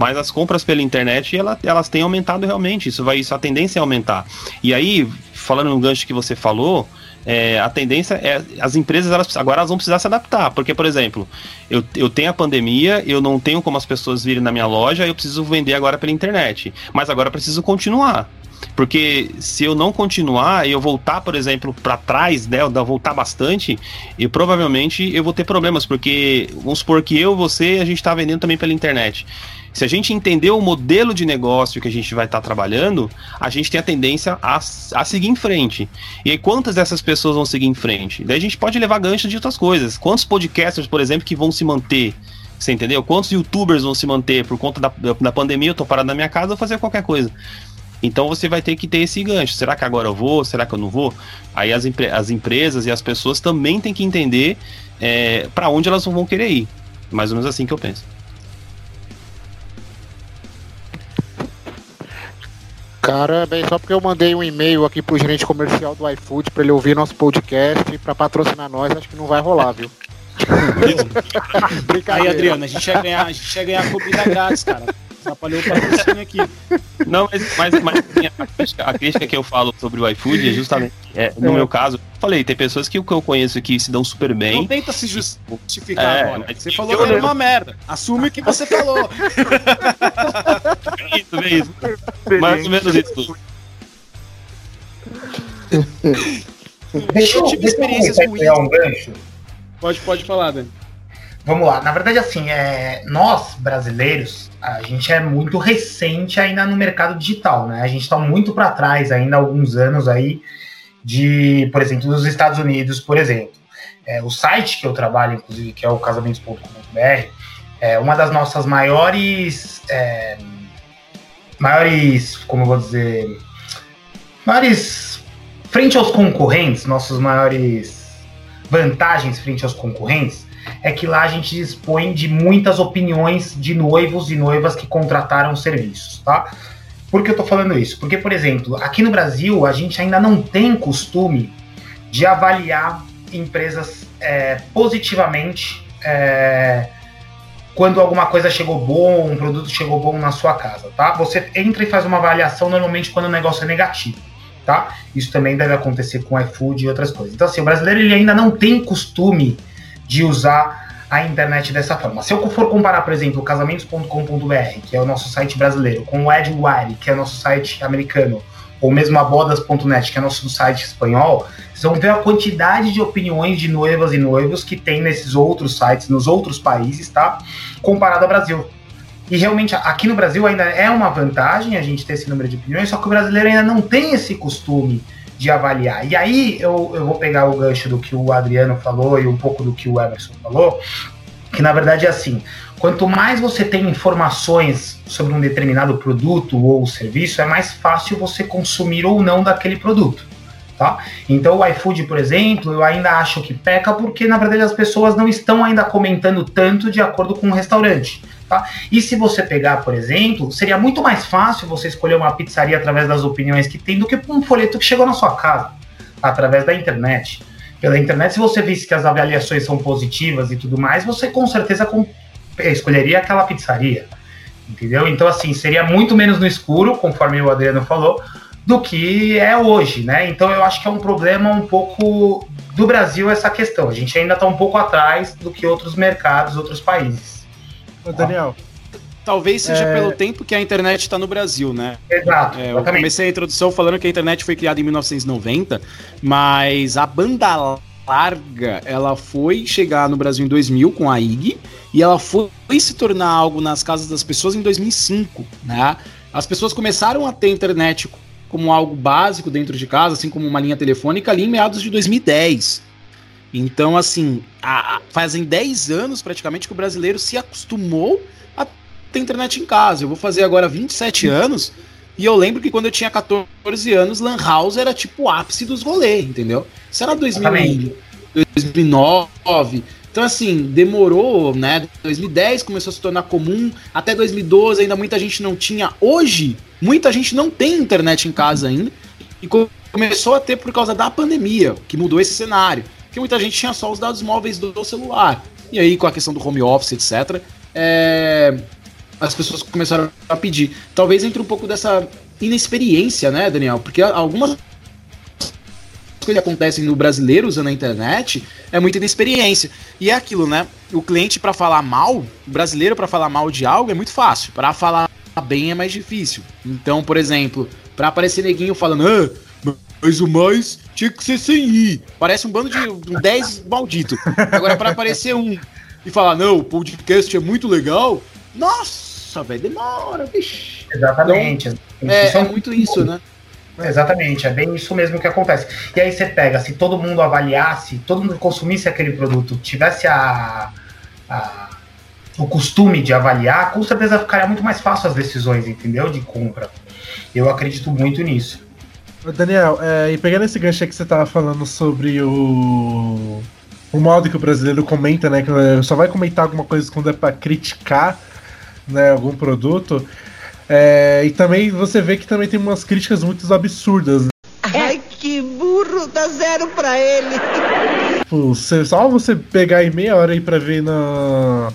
Mas as compras pela internet, ela, elas têm aumentado realmente. Isso vai, isso a tendência é aumentar. E aí, falando no gancho que você falou, é, a tendência é as empresas elas agora elas vão precisar se adaptar, porque por exemplo, eu, eu tenho a pandemia, eu não tenho como as pessoas virem na minha loja, eu preciso vender agora pela internet, mas agora preciso continuar. Porque se eu não continuar e eu voltar, por exemplo, para trás, né, eu voltar bastante, eu provavelmente eu vou ter problemas, porque vamos supor que eu, você, a gente está vendendo também pela internet. Se a gente entender o modelo de negócio que a gente vai estar tá trabalhando, a gente tem a tendência a, a seguir em frente. E aí, quantas dessas pessoas vão seguir em frente? Daí a gente pode levar gancho de outras coisas. Quantos podcasters, por exemplo, que vão se manter? Você entendeu? Quantos youtubers vão se manter por conta da, da pandemia? Eu tô parado na minha casa, vou fazer qualquer coisa. Então você vai ter que ter esse gancho. Será que agora eu vou? Será que eu não vou? Aí as, as empresas e as pessoas também têm que entender é, para onde elas vão querer ir. Mais ou menos assim que eu penso. Cara, bem, só porque eu mandei um e-mail aqui pro gerente comercial do iFood para ele ouvir nosso podcast para patrocinar nós, acho que não vai rolar, viu? Aí, Adriano, a gente ia ganhar, a gente ia ganhar comida grátis, cara. Atrapalhou o patrocínio aqui. Não, mas, mas, mas a, crítica, a, crítica, que eu falo sobre o iFood é justamente, é, no é. meu caso, falei, tem pessoas que, que eu conheço que se dão super bem. Não tenta se justificar é, agora. Você falou que era uma merda. Assume o que você falou. é isso, é isso. Mais ou menos isso. Deixa eu, deixa experiências ruins. Um gancho. Pode, pode falar, Dani. Vamos lá. Na verdade, assim, é, nós brasileiros, a gente é muito recente ainda no mercado digital, né? A gente está muito para trás ainda alguns anos aí de, por exemplo, dos Estados Unidos, por exemplo. É, o site que eu trabalho, inclusive, que é o casamentos.com.br, é uma das nossas maiores, é, maiores, como eu vou dizer, maiores frente aos concorrentes, nossos maiores vantagens frente aos concorrentes é que lá a gente dispõe de muitas opiniões de noivos e noivas que contrataram serviços, tá? Por que eu tô falando isso? Porque, por exemplo, aqui no Brasil a gente ainda não tem costume de avaliar empresas é, positivamente é, quando alguma coisa chegou bom, um produto chegou bom na sua casa, tá? Você entra e faz uma avaliação normalmente quando o negócio é negativo, tá? Isso também deve acontecer com iFood e outras coisas. Então, assim, o brasileiro ele ainda não tem costume de usar a internet dessa forma. Se eu for comparar, por exemplo, casamentos.com.br, que é o nosso site brasileiro, com o Edwire, que é o nosso site americano, ou mesmo a bodas.net, que é nosso site espanhol, vocês vão ver a quantidade de opiniões de noivas e noivos que tem nesses outros sites, nos outros países, tá? Comparado ao Brasil. E realmente, aqui no Brasil ainda é uma vantagem a gente ter esse número de opiniões, só que o brasileiro ainda não tem esse costume de avaliar. E aí eu, eu vou pegar o gancho do que o Adriano falou e um pouco do que o Emerson falou, que na verdade é assim: quanto mais você tem informações sobre um determinado produto ou serviço, é mais fácil você consumir ou não daquele produto. Tá? Então o iFood, por exemplo, eu ainda acho que peca porque na verdade as pessoas não estão ainda comentando tanto de acordo com o restaurante. Tá? E se você pegar, por exemplo, seria muito mais fácil você escolher uma pizzaria através das opiniões que tem do que um folheto que chegou na sua casa, através da internet. Pela internet, se você visse que as avaliações são positivas e tudo mais, você com certeza escolheria aquela pizzaria. Entendeu? Então, assim, seria muito menos no escuro, conforme o Adriano falou, do que é hoje, né? Então, eu acho que é um problema um pouco do Brasil essa questão. A gente ainda está um pouco atrás do que outros mercados, outros países. Ô, Daniel. Talvez seja é... pelo tempo que a internet está no Brasil, né? Exato. É, eu comecei a introdução falando que a internet foi criada em 1990, mas a banda larga ela foi chegar no Brasil em 2000 com a IG e ela foi se tornar algo nas casas das pessoas em 2005, né? As pessoas começaram a ter internet como algo básico dentro de casa, assim como uma linha telefônica ali em meados de 2010. Então, assim, a, fazem 10 anos praticamente que o brasileiro se acostumou a ter internet em casa. Eu vou fazer agora 27 anos e eu lembro que quando eu tinha 14 anos, Lan House era tipo o ápice dos rolês, entendeu? Isso era 2000, 2009, Então, assim, demorou, né? 2010 começou a se tornar comum, até 2012 ainda muita gente não tinha. Hoje, muita gente não tem internet em casa ainda, e co- começou a ter por causa da pandemia, que mudou esse cenário. Porque muita gente tinha só os dados móveis do celular. E aí, com a questão do home office, etc., é, as pessoas começaram a pedir. Talvez entre um pouco dessa inexperiência, né, Daniel? Porque algumas coisas que acontecem no brasileiro usando a internet é muita inexperiência. E é aquilo, né? O cliente para falar mal, o brasileiro para falar mal de algo é muito fácil. Para falar bem é mais difícil. Então, por exemplo, para aparecer neguinho falando, ah, mas o mais tinha que ser sem ir. Parece um bando de um 10 maldito. Agora, para aparecer um e falar, não, o podcast é muito legal, nossa, velho, demora, vixi. Exatamente. Então, é, Isso é muito isso, né? Exatamente, é bem isso mesmo que acontece. E aí você pega, se todo mundo avaliasse, todo mundo consumisse aquele produto, tivesse a, a- o costume de avaliar, com certeza ficaria muito mais fácil as decisões, entendeu? De compra. Eu acredito muito nisso. Daniel, é, e pegando esse gancho aí que você tava falando sobre o. O modo que o brasileiro comenta, né? Que só vai comentar alguma coisa quando é pra criticar né, algum produto. É, e também você vê que também tem umas críticas muito absurdas. né? Ai, que burro, dá zero pra ele. Tipo, você- só você pegar aí meia hora aí pra ver na. No,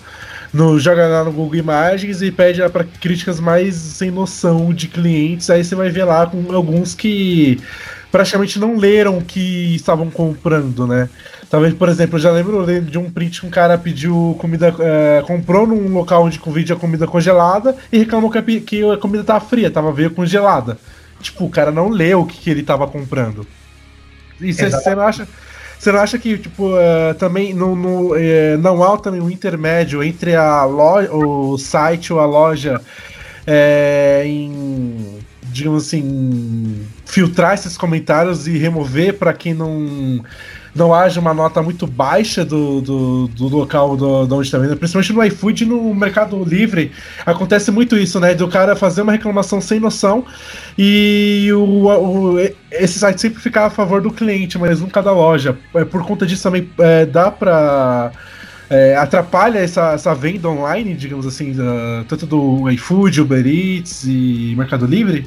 joga lá no Google Imagens e pede lá pra críticas mais sem noção de clientes. Aí você vai ver lá com alguns que praticamente não leram o que estavam comprando, né? Talvez, por exemplo, eu já lembro de um print que um cara pediu comida. é, comprou num local onde vendia comida congelada e reclamou que a, que a comida tava fria, tava veio congelada. Tipo, o cara não leu o que, que ele tava comprando. E você Exato. você não acha. Você não acha que, tipo, eh, também no, no, eh, não há também um intermédio entre a loja, o site ou a loja eh, em, digamos assim, filtrar esses comentários e remover para que não não haja uma nota muito baixa do, do, do local do, de onde está vendo, principalmente no iFood e no Mercado Livre. Acontece muito isso, né? Do cara fazer uma reclamação sem noção e o, o- esse site sempre ficar a favor do cliente, mas nunca da loja. É, Por conta disso também é, dá pra. é, atrapalha essa, essa venda online, digamos assim, da- tanto do iFood, Uber Eats e Mercado Livre?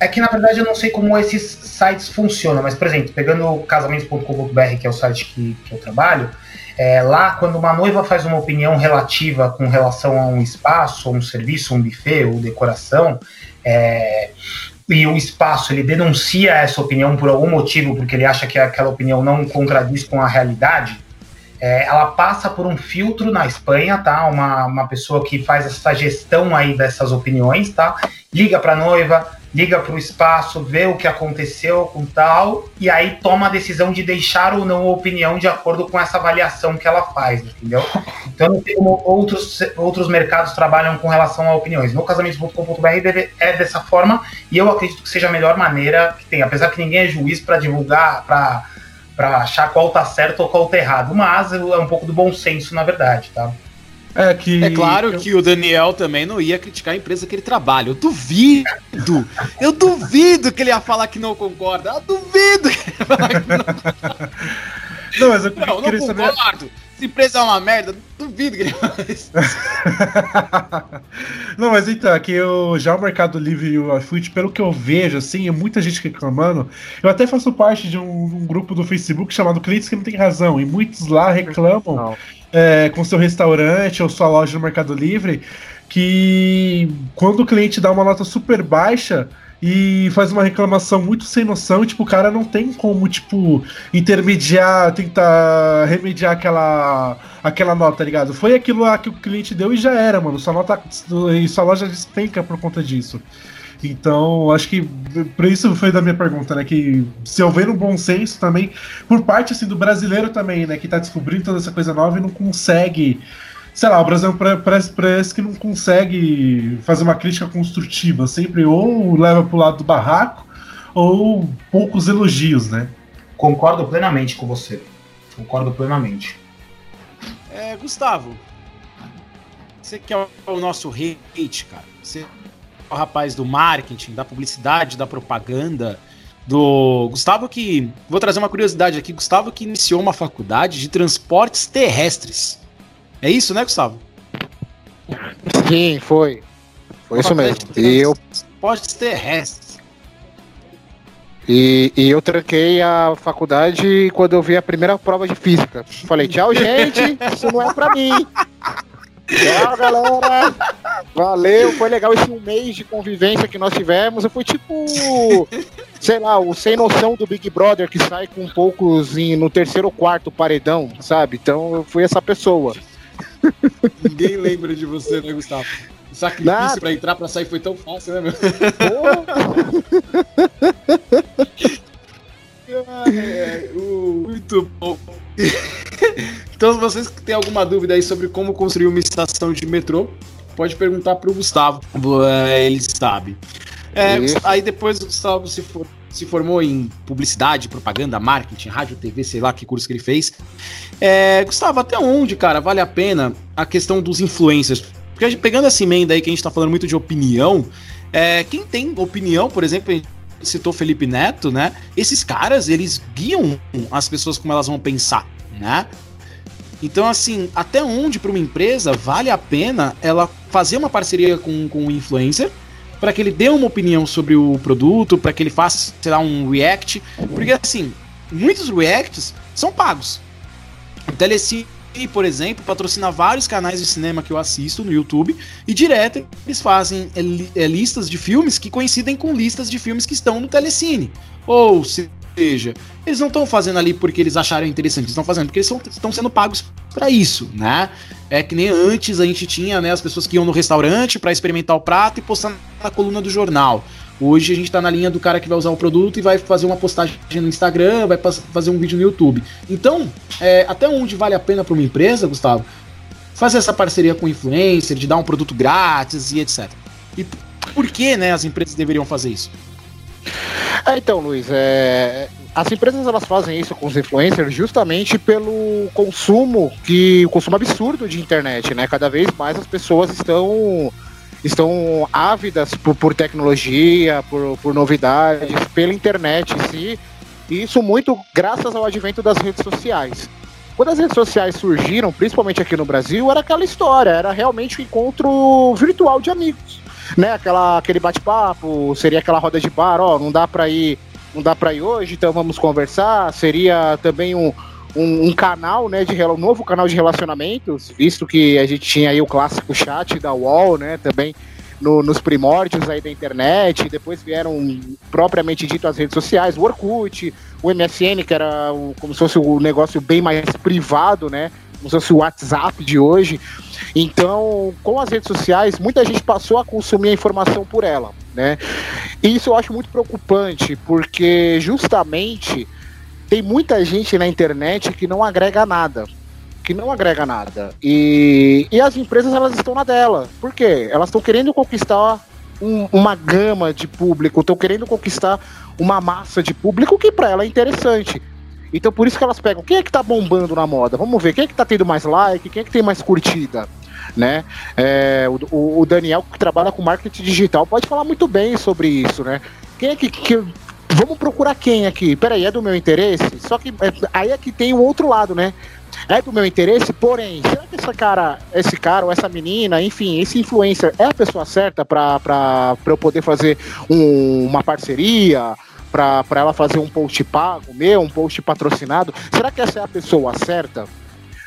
É que na verdade eu não sei como esses sites funcionam, mas por exemplo, pegando o casamentos.com.br, que é o site que, que eu trabalho, é, lá quando uma noiva faz uma opinião relativa com relação a um espaço, um serviço, um buffet ou decoração, é, e o espaço ele denuncia essa opinião por algum motivo, porque ele acha que aquela opinião não contradiz com a realidade, é, ela passa por um filtro na Espanha, tá? Uma, uma pessoa que faz essa gestão aí dessas opiniões, tá? Liga para a noiva, liga para o espaço, vê o que aconteceu com tal, e aí toma a decisão de deixar ou não a opinião de acordo com essa avaliação que ela faz, entendeu? Então, não sei como outros, outros mercados trabalham com relação a opiniões. No casamentos.com.br é dessa forma, e eu acredito que seja a melhor maneira que tem, apesar que ninguém é juiz para divulgar, para achar qual tá certo ou qual tá errado, mas é um pouco do bom senso, na verdade, tá? É que. É claro que o Daniel também não ia criticar a empresa que ele trabalha. Eu duvido. Eu duvido que ele ia falar que não concorda. Eu duvido. que ele ia falar que não Não, mas eu Não, não queria saber. concordo. Se empresa é uma merda, duvido que ele falar isso. Não, mas então, aqui eu, já o Mercado Livre e o iFood, pelo que eu vejo, assim, é muita gente reclamando. Eu até faço parte de um, um grupo do Facebook chamado Clientes que não tem razão, e muitos lá reclamam é, com seu restaurante ou sua loja no Mercado Livre que quando o cliente dá uma nota super baixa e faz uma reclamação muito sem noção, tipo, o cara não tem como, tipo, intermediar, tentar remediar aquela, aquela nota, tá ligado? Foi aquilo lá que o cliente deu e já era, mano. Sua nota e sua loja despenca por conta disso. Então, acho que por isso foi da minha pergunta, né? Que se houver um bom senso também, por parte assim do brasileiro também, né? Que tá descobrindo toda essa coisa nova e não consegue. Sei lá, o Brasil parece, parece que não consegue fazer uma crítica construtiva. Sempre ou leva pro lado do barraco, ou poucos elogios, né? Concordo plenamente com você. Concordo plenamente. É, Gustavo. Você que é o nosso hate, cara. Você o rapaz do marketing, da publicidade, da propaganda. Do Gustavo que. Vou trazer uma curiosidade aqui. Gustavo que iniciou uma faculdade de transportes terrestres. É isso, né, Gustavo? Sim, foi. Foi isso mesmo. E eu, Transportes terrestres. e, e eu tranquei a faculdade quando eu vi a primeira prova de física. Falei, tchau, gente, isso não é pra mim. Tchau, galera. Valeu, foi legal esse um mês de convivência que nós tivemos. Eu fui tipo, sei lá, o sem noção do Big Brother que sai com poucos em- no terceiro ou quarto paredão, sabe? Então eu fui essa pessoa. Ninguém lembra de você, né, Gustavo? O sacrifício Nada. pra entrar, pra sair foi tão fácil, né, meu? É, o- Muito bom. então, se vocês que têm alguma dúvida aí sobre como construir uma estação de metrô, pode perguntar pro Gustavo. É, Ele sabe. É, Isso. aí depois o Gustavo se, for- se formou em publicidade, propaganda, marketing, rádio, TV, sei lá que curso que ele fez. É, Gustavo, até onde, cara, vale a pena a questão dos influencers? Porque gente- pegando essa emenda aí que a gente tá falando muito de opinião, é, quem tem opinião, por exemplo, a gente citou Felipe Neto, né? Esses caras, eles guiam as pessoas como elas vão pensar, né? Então, assim, até onde para uma empresa vale a pena ela fazer uma parceria com, com um influencer para que ele dê uma opinião sobre o produto, para que ele faça, sei lá, um react. Porque, assim, muitos reacts são pagos. O Telecine, por exemplo, patrocina vários canais de cinema que eu assisto no YouTube e direto eles fazem é, é, listas de filmes que coincidem com listas de filmes que estão no Telecine. Ou seja, eles não estão fazendo ali porque eles acharam interessante, eles estão fazendo porque eles estão sendo pagos para isso, né? É que nem antes a gente tinha, né, as pessoas que iam no restaurante para experimentar o prato e postar na coluna do jornal. Hoje a gente tá na linha do cara que vai usar o produto e vai fazer uma postagem no Instagram, vai fazer um vídeo no YouTube. Então, é, até onde vale a pena para uma empresa, Gustavo, fazer essa parceria com o influencer, de dar um produto grátis e etc. E por que, né, as empresas deveriam fazer isso? É, então, Luiz, é, as empresas elas fazem isso com os influencers justamente pelo consumo que o consumo absurdo de internet, né? Cada vez mais as pessoas estão estão ávidas por, por tecnologia, por, por novidades, pela internet em si. E isso muito graças ao advento das redes sociais. Quando as redes sociais surgiram, principalmente aqui no Brasil, era aquela história, era realmente um encontro virtual de amigos né, aquela, aquele bate-papo, seria aquela roda de bar, ó, não dá pra ir, não dá para ir hoje, então vamos conversar. Seria também um, um, um canal, né, de um novo canal de relacionamentos, visto que a gente tinha aí o clássico chat da UOL, né, também no- nos primórdios aí da internet, depois vieram propriamente dito as redes sociais, o Orkut, o MSN, que era o- como se fosse o negócio bem mais privado, né, como se fosse o WhatsApp de hoje. Então, com as redes sociais, muita gente passou a consumir a informação por ela, né? E isso eu acho muito preocupante, porque justamente tem muita gente na internet que não agrega nada. Que não agrega nada. E, e as empresas elas estão na dela. Por quê? Elas estão querendo conquistar um- uma gama de público, estão querendo conquistar uma massa de público que para ela é interessante. Então por isso que elas pegam quem é que tá bombando na moda. Vamos ver quem é que tá tendo mais like, quem é que tem mais curtida, né? É, o, o- Daniel que trabalha com marketing digital pode falar muito bem sobre isso, né? Quem é que, que- vamos procurar quem aqui? Peraí, é do meu interesse? Só que é, aí é que tem o outro lado, né? É do meu interesse, porém, será que esse cara, esse cara ou essa menina, enfim, esse influencer é a pessoa certa pra eu poder fazer um- uma parceria? Pra ela fazer um post pago meu, um post patrocinado? Será que essa é a pessoa certa?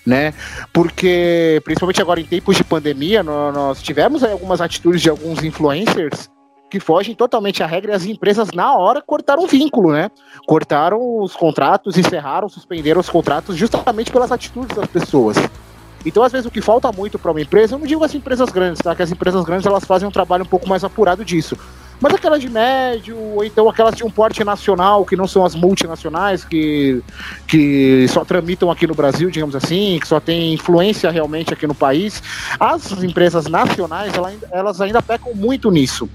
né? Porque, principalmente agora em tempos de pandemia, nó- nós tivemos algumas atitudes de alguns influencers que fogem totalmente à regra e as empresas na hora cortaram o vínculo, né? Cortaram os contratos, encerraram, suspenderam os contratos justamente pelas atitudes das pessoas. Então, às vezes, o que falta muito para uma empresa, eu não digo as empresas grandes, tá? Que as empresas grandes elas fazem um trabalho um pouco mais apurado disso. Mas aquelas de médio, ou então aquelas de um porte nacional, que não são as multinacionais, que, que só tramitam aqui no Brasil, digamos assim, que só tem influência realmente aqui no país, as empresas nacionais, elas ainda pecam muito nisso.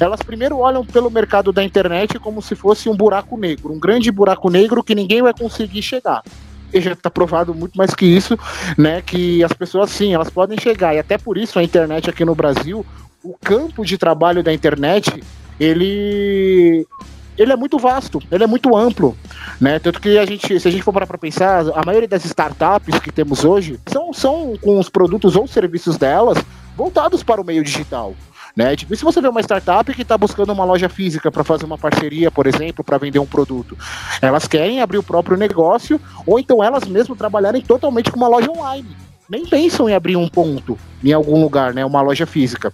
Elas primeiro olham pelo mercado da internet como se fosse um buraco negro, um grande buraco negro que ninguém vai conseguir chegar. E já está provado muito mais que isso, né? Que as pessoas sim, elas podem chegar. E até por isso a internet aqui no Brasil, o campo de trabalho da internet, ele ele é muito vasto, ele é muito amplo, né? Tanto que a gente, se a gente for parar para pensar, a maioria das startups que temos hoje são, são com os produtos ou serviços delas voltados para o meio digital. Né? Tipo, e se você vê uma startup que está buscando uma loja física para fazer uma parceria, por exemplo, para vender um produto, elas querem abrir o próprio negócio ou então elas mesmo trabalharem totalmente com uma loja online nem pensam em abrir um ponto em algum lugar, né? Uma loja física.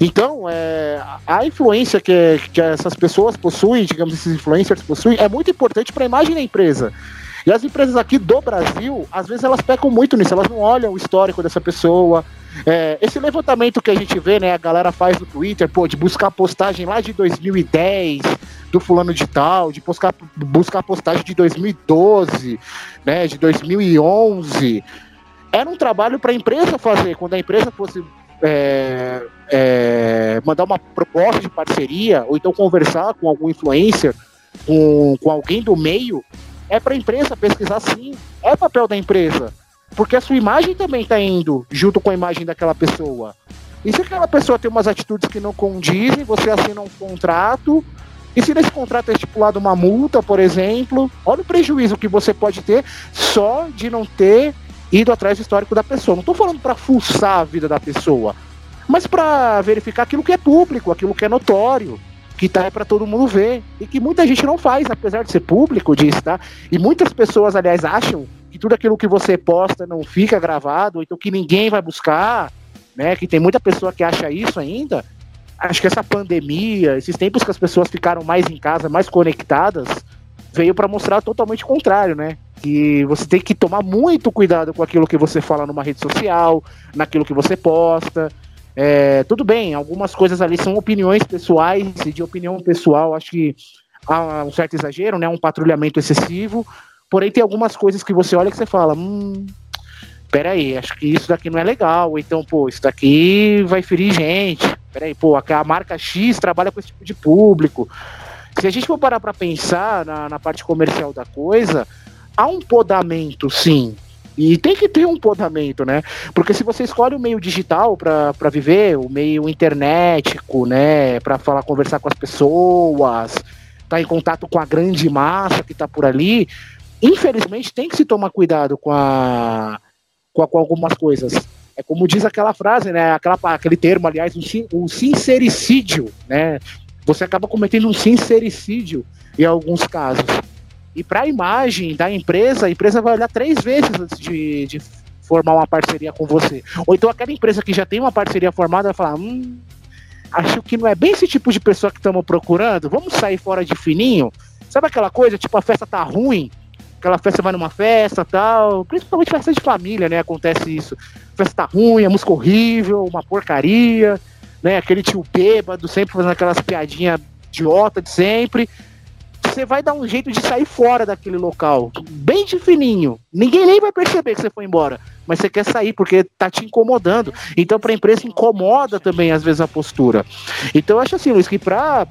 Então, é, a influência que, que essas pessoas possuem, digamos, esses influencers possuem, é muito importante para a imagem da empresa. E as empresas aqui do Brasil, às vezes elas pecam muito nisso, elas não olham o histórico dessa pessoa. É, esse levantamento que a gente vê, né, a galera faz no Twitter, pô, de buscar postagem lá de 2010, do fulano de tal, de buscar, buscar postagem de 2012, né, de 2011 era um trabalho para a empresa fazer. Quando a empresa fosse é, é, mandar uma proposta de parceria, ou então conversar com algum influencer, com, com alguém do meio, é para a empresa pesquisar sim. É papel da empresa. Porque a sua imagem também está indo junto com a imagem daquela pessoa. E se aquela pessoa tem umas atitudes que não condizem, você assina um contrato. E se nesse contrato é estipulado uma multa, por exemplo, olha o prejuízo que você pode ter só de não ter ido atrás do histórico da pessoa. Não estou falando para fuçar a vida da pessoa, mas para verificar aquilo que é público, aquilo que é notório, que tá para todo mundo ver e que muita gente não faz, apesar de ser público disso, tá? E muitas pessoas, aliás, acham que tudo aquilo que você posta não fica gravado, então que ninguém vai buscar, né? Que tem muita pessoa que acha isso ainda. Acho que essa pandemia, esses tempos que as pessoas ficaram mais em casa, mais conectadas, veio para mostrar totalmente o contrário, né? Que você tem que tomar muito cuidado com aquilo que você fala numa rede social, naquilo que você posta. É, tudo bem, algumas coisas ali são opiniões pessoais, e de opinião pessoal, acho que há um certo exagero, né? Um patrulhamento excessivo. Porém, tem algumas coisas que você olha que você fala, hum, peraí, acho que isso daqui não é legal. Então, pô, isso daqui vai ferir gente. Peraí, pô, a marca X trabalha com esse tipo de público. Se a gente for parar para pensar na, na parte comercial da coisa, há um podamento, sim. E tem que ter um podamento, né? Porque se você escolhe o meio digital para viver, o meio internetico, né, para falar, conversar com as pessoas, tá em contato com a grande massa que tá por ali, infelizmente tem que se tomar cuidado com a com, a, com algumas coisas. É como diz aquela frase, né? Aquela, aquele termo, aliás, o, o sincericídio, né? Você acaba cometendo um sincericídio em alguns casos. E para a imagem da empresa, a empresa vai olhar três vezes antes de, de formar uma parceria com você. Ou então aquela empresa que já tem uma parceria formada vai falar: hum, acho que não é bem esse tipo de pessoa que estamos procurando, vamos sair fora de fininho. Sabe aquela coisa, tipo, a festa tá ruim, aquela festa vai numa festa tal, principalmente festa de família, né? Acontece isso. Festa tá ruim, a música horrível, uma porcaria, né? Aquele tio bêbado, sempre fazendo aquelas piadinhas idiota de sempre você vai dar um jeito de sair fora daquele local, bem de fininho. Ninguém nem vai perceber que você foi embora, mas você quer sair porque tá te incomodando. Então, para a empresa incomoda também às vezes a postura. Então, eu acho assim, Luiz, que para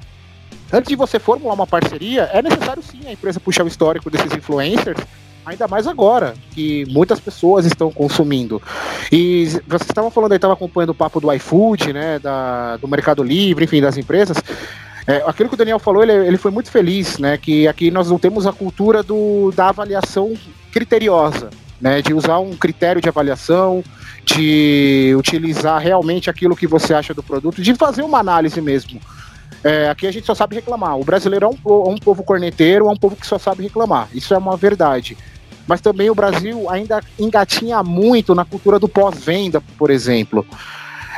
antes de você formular uma parceria, é necessário sim a empresa puxar o histórico desses influencers ainda mais agora, que muitas pessoas estão consumindo. E vocês estavam falando aí, estava acompanhando o papo do iFood, né, da, do Mercado Livre, enfim, das empresas. É, aquilo que o Daniel falou, ele, ele foi muito feliz, né? Que aqui nós não temos a cultura do, da avaliação criteriosa, né? De usar um critério de avaliação, de utilizar realmente aquilo que você acha do produto, de fazer uma análise mesmo. É, aqui a gente só sabe reclamar. O brasileiro é um, é um povo corneteiro, é um povo que só sabe reclamar. Isso é uma verdade. Mas também o Brasil ainda engatinha muito na cultura do pós-venda, por exemplo.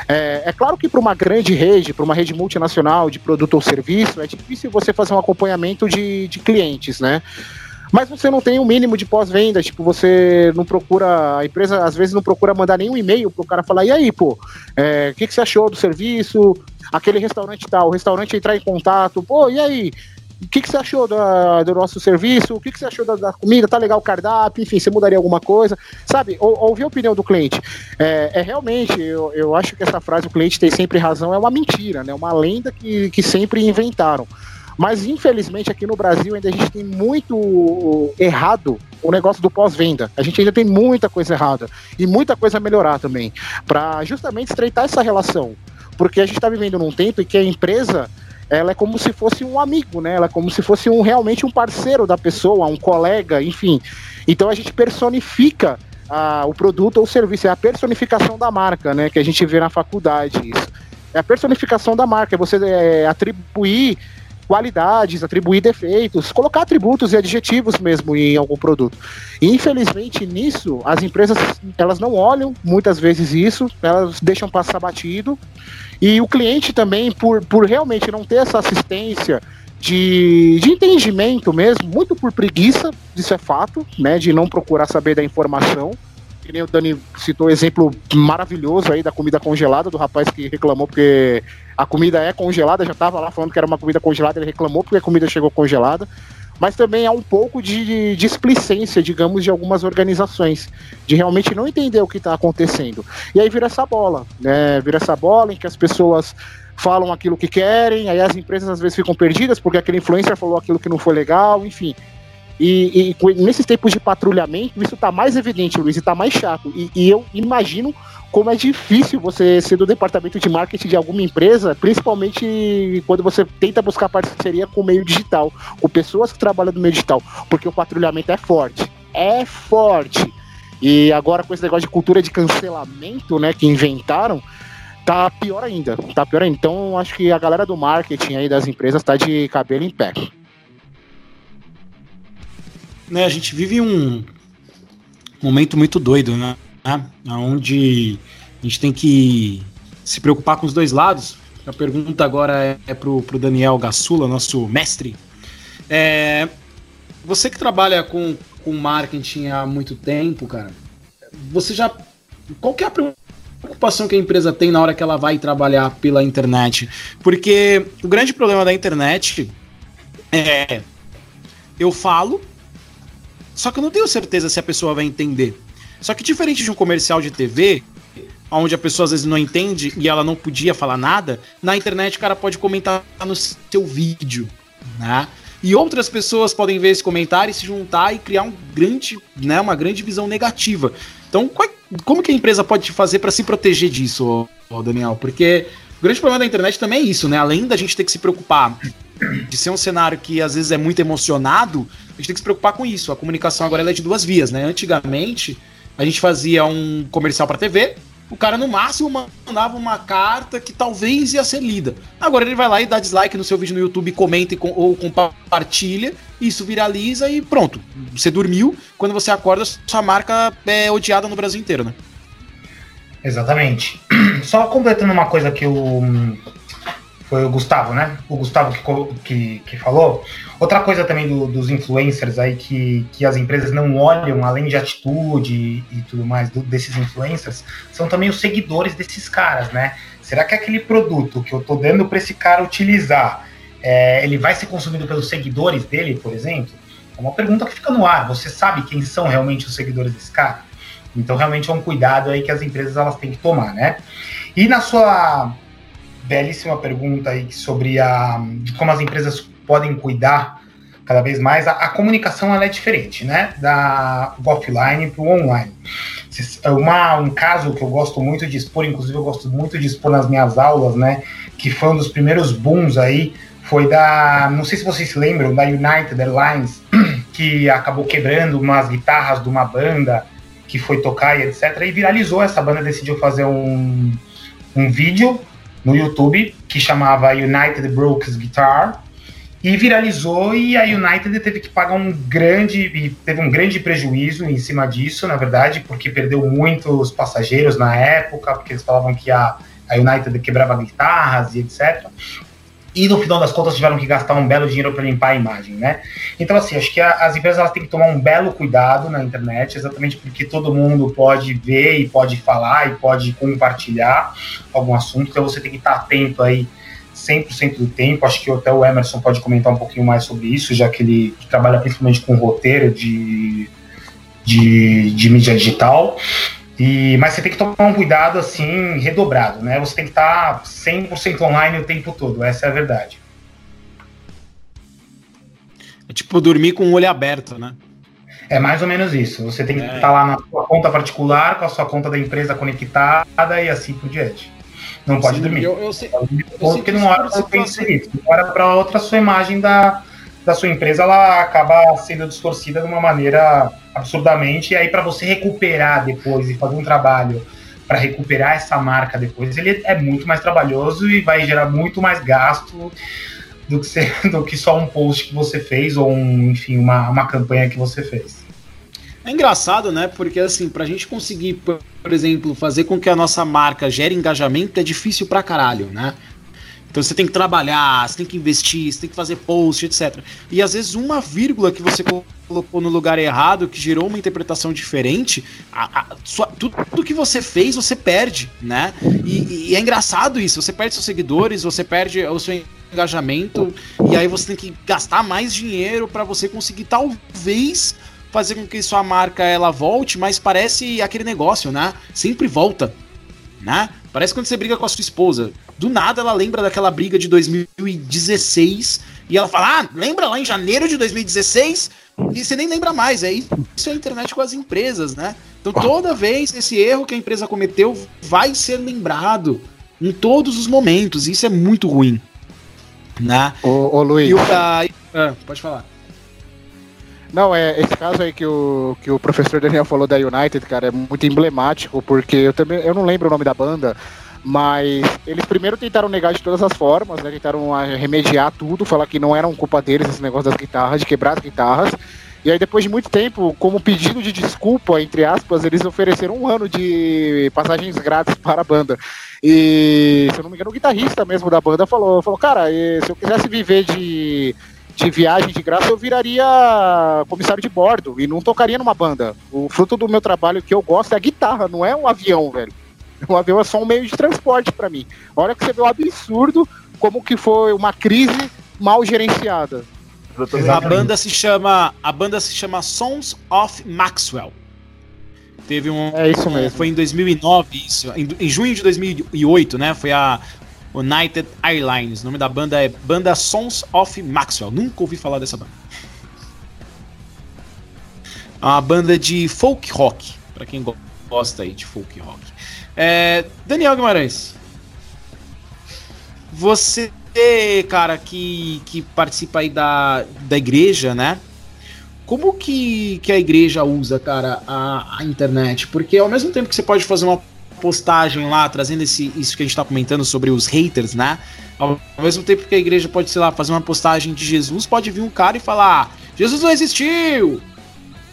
É, é claro que para uma grande rede, para uma rede multinacional de produto ou serviço, é difícil você fazer um acompanhamento de, de clientes, né? Mas você não tem o um mínimo de pós-venda, tipo, você não procura, a empresa às vezes não procura mandar nenhum e-mail pro cara falar, e aí, pô, é, o que, que você achou do serviço? Aquele restaurante tal, o restaurante entrar em contato, pô, e aí? O que, que você achou do nosso serviço? O que, que você achou da, da, comida? Tá legal o cardápio? Enfim, você mudaria alguma coisa? Sabe, ou, ouvir a opinião do cliente. É, é realmente, eu, eu acho que essa frase, o cliente tem sempre razão, é uma mentira, né? Uma lenda que, que sempre inventaram. Mas infelizmente aqui no Brasil ainda a gente tem muito errado o negócio do pós-venda. A gente ainda tem muita coisa errada e muita coisa a melhorar também, para justamente estreitar essa relação. Porque a gente está vivendo num tempo em que a empresa ela é como se fosse um amigo, né? Ela é como se fosse um realmente um parceiro da pessoa, um colega, enfim. Então a gente personifica o produto ou o serviço, é a personificação da marca, né? Que a gente vê na faculdade isso. É a personificação da marca, é você é, atribuir qualidades, atribuir defeitos, colocar atributos e adjetivos mesmo em algum produto. E, infelizmente nisso as empresas elas não olham muitas vezes isso, elas deixam passar batido e o cliente também por, por realmente não ter essa assistência de, de entendimento mesmo, muito por preguiça, isso é fato, né, de não procurar saber da informação. Que nem o Dani citou exemplo maravilhoso aí da comida congelada, do rapaz que reclamou porque a comida é congelada, já estava lá falando que era uma comida congelada, ele reclamou porque a comida chegou congelada. Mas também há um pouco de displicência, digamos, de algumas organizações, de realmente não entender o que está acontecendo. E aí vira essa bola, né? Vira essa bola em que as pessoas falam aquilo que querem, aí as empresas às vezes ficam perdidas porque aquele influencer falou aquilo que não foi legal, enfim. E, e nesses tempos de patrulhamento, isso está mais evidente, Luiz, e está mais chato. E, e, eu imagino como é difícil você ser do departamento de marketing de alguma empresa, principalmente quando você tenta buscar parceria com o meio digital, com pessoas que trabalham no meio digital, porque o patrulhamento é forte. É forte. E agora com esse negócio de cultura de cancelamento, né, que inventaram, tá pior ainda. Tá pior ainda. Então, acho que a galera do marketing aí das empresas tá de cabelo em pé. Né, a gente vive um momento muito doido, né? Onde a gente tem que se preocupar com os dois lados. A pergunta agora é, é pro, pro Daniel Gassula, nosso mestre. É, você que trabalha com, com marketing há muito tempo, cara, você já. Qual que é a preocupação que a empresa tem na hora que ela vai trabalhar pela internet. Porque o grande problema da internet é. Eu falo, só que eu não tenho certeza se a pessoa vai entender. Só que diferente de um comercial de TV, onde a pessoa às vezes não entende e ela não podia falar nada, na internet o cara pode comentar no seu vídeo, né? E outras pessoas podem ver esse comentário e se juntar e criar um grande, né, uma grande visão negativa. Então, qual, como que a empresa pode fazer para se proteger disso, Daniel? Porque o grande problema da internet também é isso, né? Além da gente ter que se preocupar de ser um cenário que às vezes é muito emocionado, a gente tem que se preocupar com isso. A comunicação agora é de duas vias, né? Antigamente, a gente fazia um comercial para TV, o cara no máximo mandava uma carta que talvez ia ser lida. Agora ele vai lá e dá dislike no seu vídeo no YouTube, comenta ou compartilha, isso viraliza e pronto. Você dormiu, quando você acorda, sua marca é odiada no Brasil inteiro, né? Exatamente. Só completando uma coisa que o foi o Gustavo, né? O Gustavo que, que, que falou. Outra coisa também do, dos influencers aí que, que as empresas não olham, além de atitude e, tudo mais do, desses influencers, são também os seguidores desses caras, né? Será que aquele produto que eu tô dando para esse cara utilizar, é, ele vai ser consumido pelos seguidores dele, por exemplo? É uma pergunta que fica no ar. Você sabe quem são realmente os seguidores desse cara? Então, realmente é um cuidado aí que as empresas elas têm que tomar, né? E na sua belíssima pergunta aí sobre a, como as empresas podem cuidar cada vez mais, a, a comunicação ela é diferente, né? Da offline para o online. Uma, um caso que eu gosto muito de expor, inclusive eu gosto muito de expor nas minhas aulas, né? Que foi um dos primeiros booms aí, foi da. Não sei se vocês se lembram, da United Airlines, que acabou quebrando umas guitarras de uma banda que foi tocar e etc. E viralizou. Essa banda decidiu fazer um, um vídeo no YouTube que chamava United Brokes Guitar e viralizou e a United teve que pagar um grande teve um grande prejuízo em cima disso, na verdade, porque perdeu muitos passageiros na época, porque eles falavam que a, a United quebrava guitarras e etc e no final das contas tiveram que gastar um belo dinheiro para limpar a imagem, né? Então assim, acho que a, as empresas elas têm que tomar um belo cuidado na internet, exatamente porque todo mundo pode ver e pode falar e pode compartilhar algum assunto, então você tem que estar atento aí 100% do tempo. Acho que até o Emerson pode comentar um pouquinho mais sobre isso, já que ele trabalha principalmente com roteiro de, de, de mídia digital. E, mas você tem que tomar um cuidado assim redobrado, né? Você tem que estar 100% online o tempo todo, essa é a verdade. É tipo dormir com o olho aberto, né? É mais ou menos isso. Você tem que é. estar lá na sua conta particular, com a sua conta da empresa conectada e assim por diante. Não pode Sim, dormir. eu- eu sei- Porque sei não hora isso você pensa nisso. De uma hora para outra, a sua imagem da, da sua empresa ela acaba sendo distorcida de uma maneira absurdamente. E aí, para você recuperar depois e fazer um trabalho para recuperar essa marca depois, ele é muito mais trabalhoso e vai gerar muito mais gasto do que, ser, do que só um post que você fez ou, um, enfim, uma, uma campanha que você fez. É engraçado, né? Porque assim, pra gente conseguir, por exemplo, fazer com que a nossa marca gere engajamento é difícil pra caralho, né? Então você tem que trabalhar, você tem que investir, você tem que fazer post, etc. E às vezes uma vírgula que você colocou no lugar errado, que gerou uma interpretação diferente, a- a- sua- tudo que você fez, você perde, né? E, e é engraçado isso, você perde seus seguidores, você perde o seu engajamento, e aí você tem que gastar mais dinheiro pra você conseguir talvez fazer com que sua marca ela volte, mas parece aquele negócio, né? Sempre volta, né? Parece quando você briga com a sua esposa. Do nada ela lembra daquela briga de 2016 e ela fala: Ah, lembra lá em janeiro de 2016? E você nem lembra mais. É isso é a internet com as empresas, né? Então toda vez esse erro que a empresa cometeu vai ser lembrado em todos os momentos. E isso é muito ruim, né? Ô, ô Luiz. E o, ah, ah, pode falar. Não, é esse caso aí que o, que o professor Daniel falou da United, cara, é muito emblemático, porque eu também eu não lembro o nome da banda, mas eles primeiro tentaram negar de todas as formas, né? Tentaram remediar tudo, falar que não eram culpa deles esse negócio das guitarras, de quebrar as guitarras. E aí, depois de muito tempo, como pedido de desculpa, entre aspas, eles ofereceram um ano de passagens grátis para a banda. E, se eu não me engano, o guitarrista mesmo da banda falou, falou cara, se eu quisesse viver de, de viagem de graça, eu viraria comissário de bordo e não tocaria numa banda. O fruto do meu trabalho que eu gosto é a guitarra, não é um avião, velho. Um avião é só um meio de transporte para mim. Olha que você vê o absurdo como que foi uma crise mal gerenciada. A banda se chama a banda se chama Sons of Maxwell. Teve um É isso mesmo. Foi em 2009 isso, em, em junho de 2008, né? Foi a United Airlines. O nome da banda é Banda Sons of Maxwell. Nunca ouvi falar dessa banda. É uma banda de folk rock, Pra quem go- gosta aí de folk rock. É, Daniel Guimarães. Você, cara, que, que participa aí da, da igreja, né? Como que, que a igreja usa, cara, a, a internet? Porque ao mesmo tempo que você pode fazer uma postagem lá, trazendo esse, isso que a gente tá comentando sobre os haters, né? Ao, mesmo tempo que a igreja pode, sei lá, fazer uma postagem de Jesus, pode vir um cara e falar: Jesus não existiu!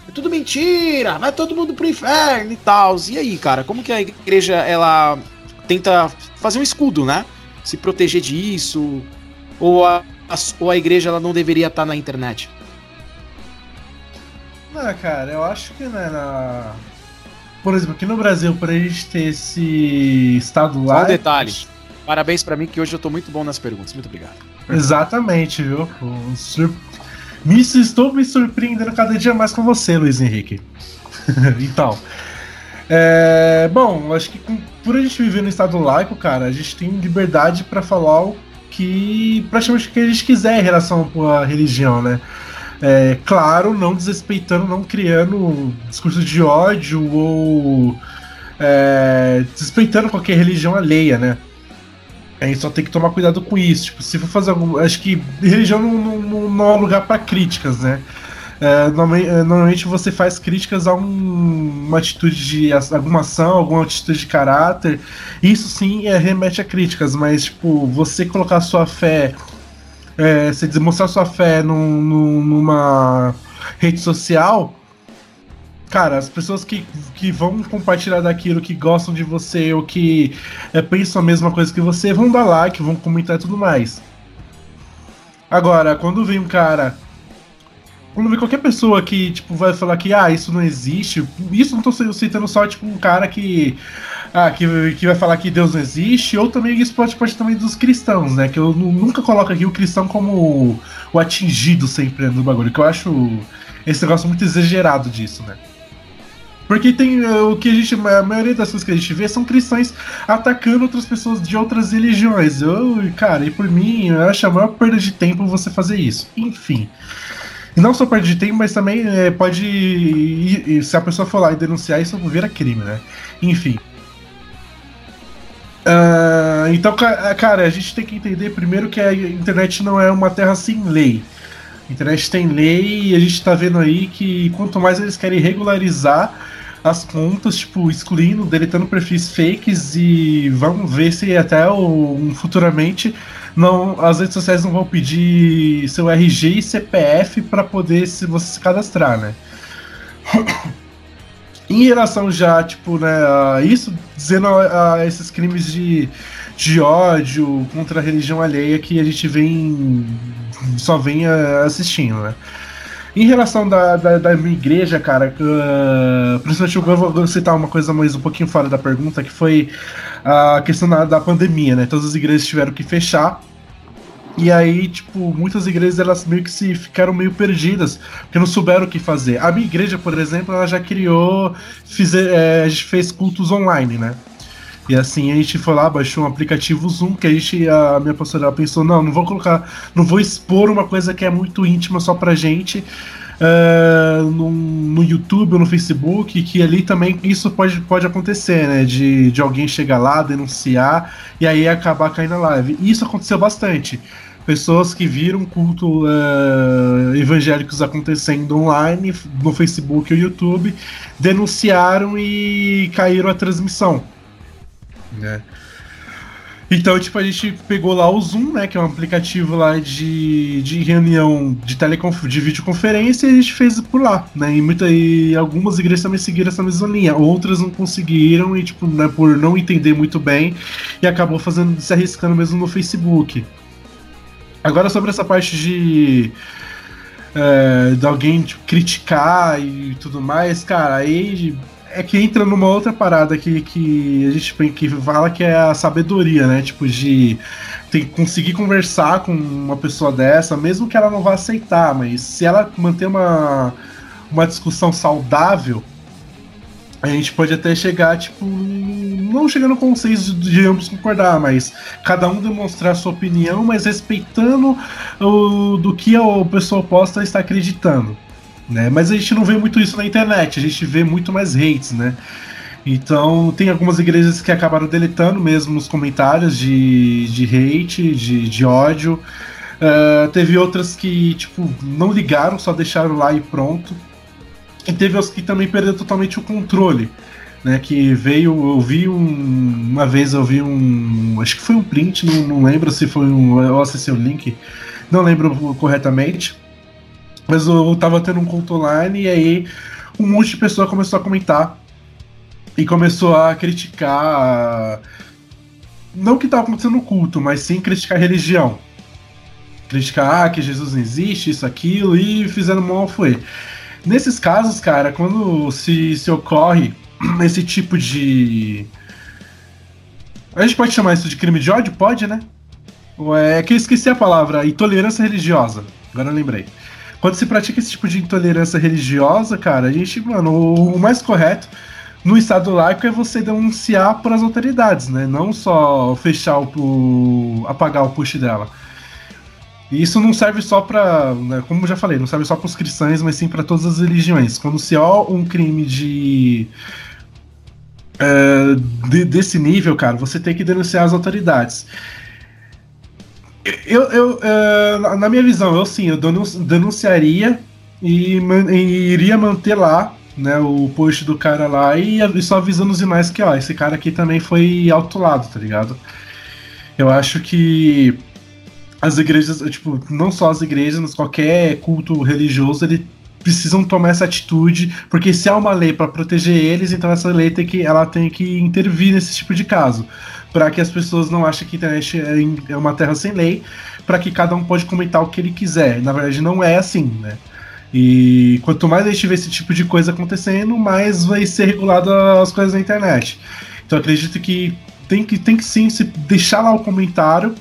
É tudo mentira! Vai todo mundo pro inferno e tal. E aí, cara, como que a igreja ela tenta fazer um escudo, né? Se proteger disso? Ou a, a- ou a igreja ela não deveria estar na internet? Ah, cara, eu acho que né, na. Por exemplo, aqui no Brasil, pra gente ter esse estado Só um lá. detalhe. Parabéns pra mim que hoje eu tô muito bom nas perguntas. Muito obrigado. Exatamente, viu? Me, estou me surpreendendo cada dia mais com você, Luiz Henrique. então. é, bom, acho que por a gente viver no estado laico, cara, a gente tem liberdade pra falar o que praticamente o que a gente quiser em relação à religião, né? É, claro, não desrespeitando, não criando discurso de ódio ou é, desrespeitando qualquer religião alheia, né? A gente só tem que tomar cuidado com isso. Tipo, se for fazer algum. Acho que religião não, não, não- é um lugar para críticas, né? É, normalmente, é, normalmente você faz críticas a um- uma atitude de alguma ação, alguma atitude de caráter. Isso sim é, remete a críticas, mas tipo, você colocar sua fé, é, você demonstrar sua fé num- num- numa rede social, cara, as pessoas que, que vão compartilhar daquilo, que gostam de você ou que é, pensam a mesma coisa que você, vão dar like, vão comentar e tudo mais. Agora, quando vem um cara. Quando vem qualquer pessoa que, tipo, vai falar que, ah, isso não existe, isso não tô citando só, tipo, um cara que. Ah, que, que vai falar que Deus não existe, ou também isso pode parte também dos cristãos, né? Que eu nu- nunca coloco aqui o cristão como o, atingido sempre do bagulho, que eu acho esse negócio muito exagerado disso, né? Porque tem eh, o que a gente. A maioria das coisas que a gente vê são cristãos atacando outras pessoas de outras religiões. Eu, cara, e por mim, eu acho a maior perda de tempo você fazer isso. Enfim. Não só perda de tempo, mas também eh, pode. se a pessoa for lá e denunciar, isso vira crime, né? Enfim. Ah, Ah, então, ca- cara, a gente tem que entender primeiro que a internet não é uma terra sem lei. A internet tem lei e a gente tá vendo aí que quanto mais eles querem regularizar as contas, tipo, excluindo, deletando perfis fakes e vamos ver se até o, futuramente não, as redes sociais não vão pedir seu RG e CPF para poder se você se cadastrar, né? Em relação já, tipo, né, a isso, dizendo a, a esses crimes de, de ódio contra a religião alheia que a gente vem só vem ah, assistindo, né? Em relação da, da, da minha igreja, cara, ah, principalmente eu vou citar uma coisa mais um pouquinho fora da pergunta, que foi a questão da, da pandemia, né? Todas as igrejas tiveram que fechar. E aí, tipo, muitas igrejas elas meio que se ficaram meio perdidas, porque não souberam o que fazer. A minha igreja, por exemplo, ela já criou, fizer, é, gente fez cultos online, né? E assim a gente foi lá, baixou um aplicativo Zoom, que a gente, a minha pastora pensou, não, não vou colocar, não vou expor uma coisa que é muito íntima só pra gente eh, no, no YouTube ou no Facebook, que ali também isso pode, pode acontecer, né? De, de alguém chegar lá, denunciar e aí acabar caindo na live. E isso aconteceu bastante. Pessoas que viram culto eh, evangélicos acontecendo online, no Facebook ou YouTube, denunciaram e caíram a transmissão né? Então, tipo, a gente pegou lá o Zoom, né? Que é um aplicativo lá de, de reunião de, teleconf de videoconferência e a gente fez por lá, né? E, muita, e algumas igrejas também seguiram essa mesma linha, outras não conseguiram e, tipo, né, por não entender muito bem e acabou fazendo, se arriscando mesmo no Facebook. Agora sobre essa parte de. É, de alguém tipo, criticar e tudo mais, cara, aí é que entra numa outra parada que, que a gente que fala que é a sabedoria, né? Tipo, de tem conseguir conversar com uma pessoa dessa, mesmo que ela não vá aceitar, mas se ela manter uma, uma discussão saudável, a gente pode até chegar, tipo, não chegar no consenso de ambos concordar, mas cada um demonstrar sua opinião, mas respeitando o, do que a pessoa oposta está acreditando. Né? Mas a gente não vê muito isso na internet, a gente vê muito mais hates, né? Então tem algumas igrejas que acabaram deletando mesmo os comentários de, de hate, de, de ódio. Uh, teve outras que, tipo, não ligaram, só deixaram lá e pronto. E teve outras que também perderam totalmente o controle. Né, que veio, eu vi um, uma vez, eu vi um, acho que foi um print, não, não lembro se foi um, eu acessei o link, não lembro corretamente, mas eu tava tendo um culto online e aí um monte de pessoa começou a comentar e começou a criticar. Não o que estava acontecendo no culto, mas sim criticar a religião. Criticar ah, que Jesus não existe, isso, aquilo, e fizeram mal foi. Nesses casos, cara, quando se, se ocorre esse tipo de. A gente pode chamar isso de crime de ódio? Pode, né? É que eu esqueci a palavra, intolerância religiosa. Agora eu lembrei. Quando se pratica esse tipo de intolerância religiosa, cara, a gente, mano, o, o mais correto no Estado laico é você denunciar para as autoridades, né? Não só fechar o, apagar o push dela. E isso não serve só para, né, como já falei, não serve só para os cristãos, mas sim para todas as religiões. Quando se há um crime de, é, de desse nível, cara, você tem que denunciar as autoridades. Eu, eu, uh, na minha visão, eu sim, eu denunciaria e, e, iria manter lá né, o post do cara lá e, e só avisando os demais que, ó, esse cara aqui também foi autolado, tá ligado? Eu acho que as igrejas, tipo, não só as igrejas, mas qualquer culto religioso, ele precisam tomar essa atitude, porque se há uma lei para proteger eles, então essa lei tem que, ela tem que intervir nesse tipo de caso para que as pessoas não achem que a internet é uma terra sem lei, para que cada um pode comentar o que ele quiser. Na verdade, não é assim, né? E quanto mais a gente vê esse tipo de coisa acontecendo, mais vai ser regulado as coisas na internet. Então acredito que tem que, tem que sim se deixar lá o comentário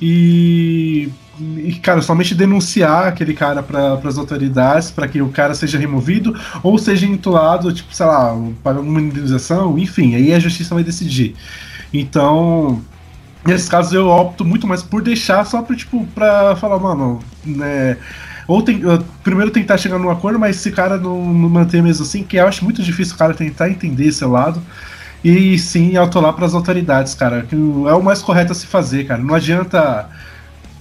e, e cara, somente denunciar aquele cara para as autoridades para que o cara seja removido ou seja entulado, tipo, sei lá, para uma indenização, enfim, aí a justiça vai decidir. Então, nesses casos eu opto muito mais por deixar só pra, tipo, pra falar, mano, né. Ou tem, primeiro tentar chegar num acordo, mas se cara não, não manter mesmo assim, que eu acho muito difícil o cara tentar entender esse lado. e sim autolar para as autoridades, cara. Que é o mais correto a se fazer, cara. Não adianta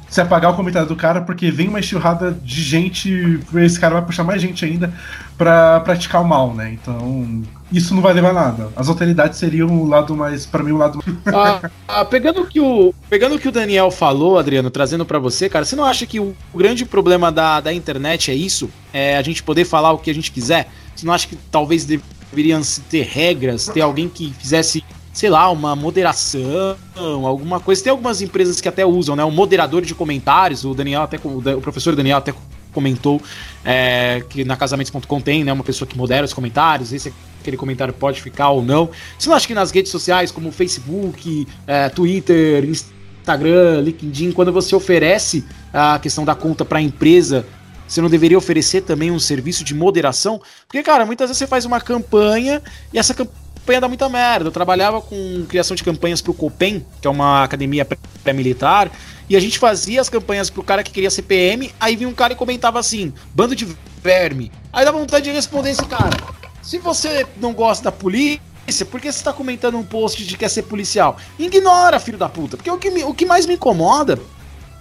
se apagar o comentário do cara porque vem uma enxurrada de gente, esse cara vai puxar mais gente ainda para praticar o mal, né? Então, isso não vai levar nada. As autoridades seriam o lado mais, para mim, o lado ah, ah, pegando que o pegando que o Daniel falou, Adriano, trazendo para você, cara, você não acha que o, o grande problema da, da internet é isso? É a gente poder falar o que a gente quiser? Você não acha que talvez deveriam ter regras, ter alguém que fizesse sei lá, uma moderação, alguma coisa. Tem algumas empresas que até usam, né? Um moderador de comentários, o Daniel até o professor Daniel até comentou é, que na casamentos.com tem, né, uma pessoa que modera os comentários, esse aquele comentário pode ficar ou não. Você não acha que nas redes sociais como Facebook, é, Twitter, Instagram, LinkedIn, quando você oferece a questão da conta para a empresa, você não deveria oferecer também um serviço de moderação? Porque, cara, muitas vezes você faz uma campanha e essa campanha dá muita merda. Eu trabalhava com criação de campanhas pro Copen, que é uma academia pré-militar, e a gente fazia as campanhas pro cara que queria ser PM, aí vinha um cara e comentava assim: bando de verme. Aí dá vontade de responder esse cara. Se você não gosta da polícia, por que você tá comentando um post de que quer ser policial? Ignora, filho da puta. Porque o que, me, o que mais me incomoda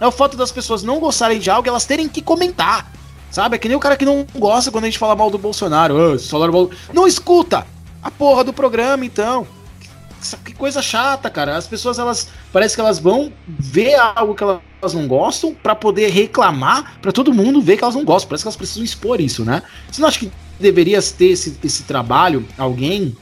é o fato das pessoas não gostarem de algo elas terem que comentar. Sabe? É que nem o cara que não gosta quando a gente fala mal do Bolsonaro. Oh, Não escuta! a porra do programa, então. Que coisa chata, cara. As pessoas, elas. Parece que elas vão ver algo que elas não gostam para poder reclamar, para todo mundo ver que elas não gostam. Parece que elas precisam expor isso, né? Você não acha que deveria ter esse, esse trabalho, alguém,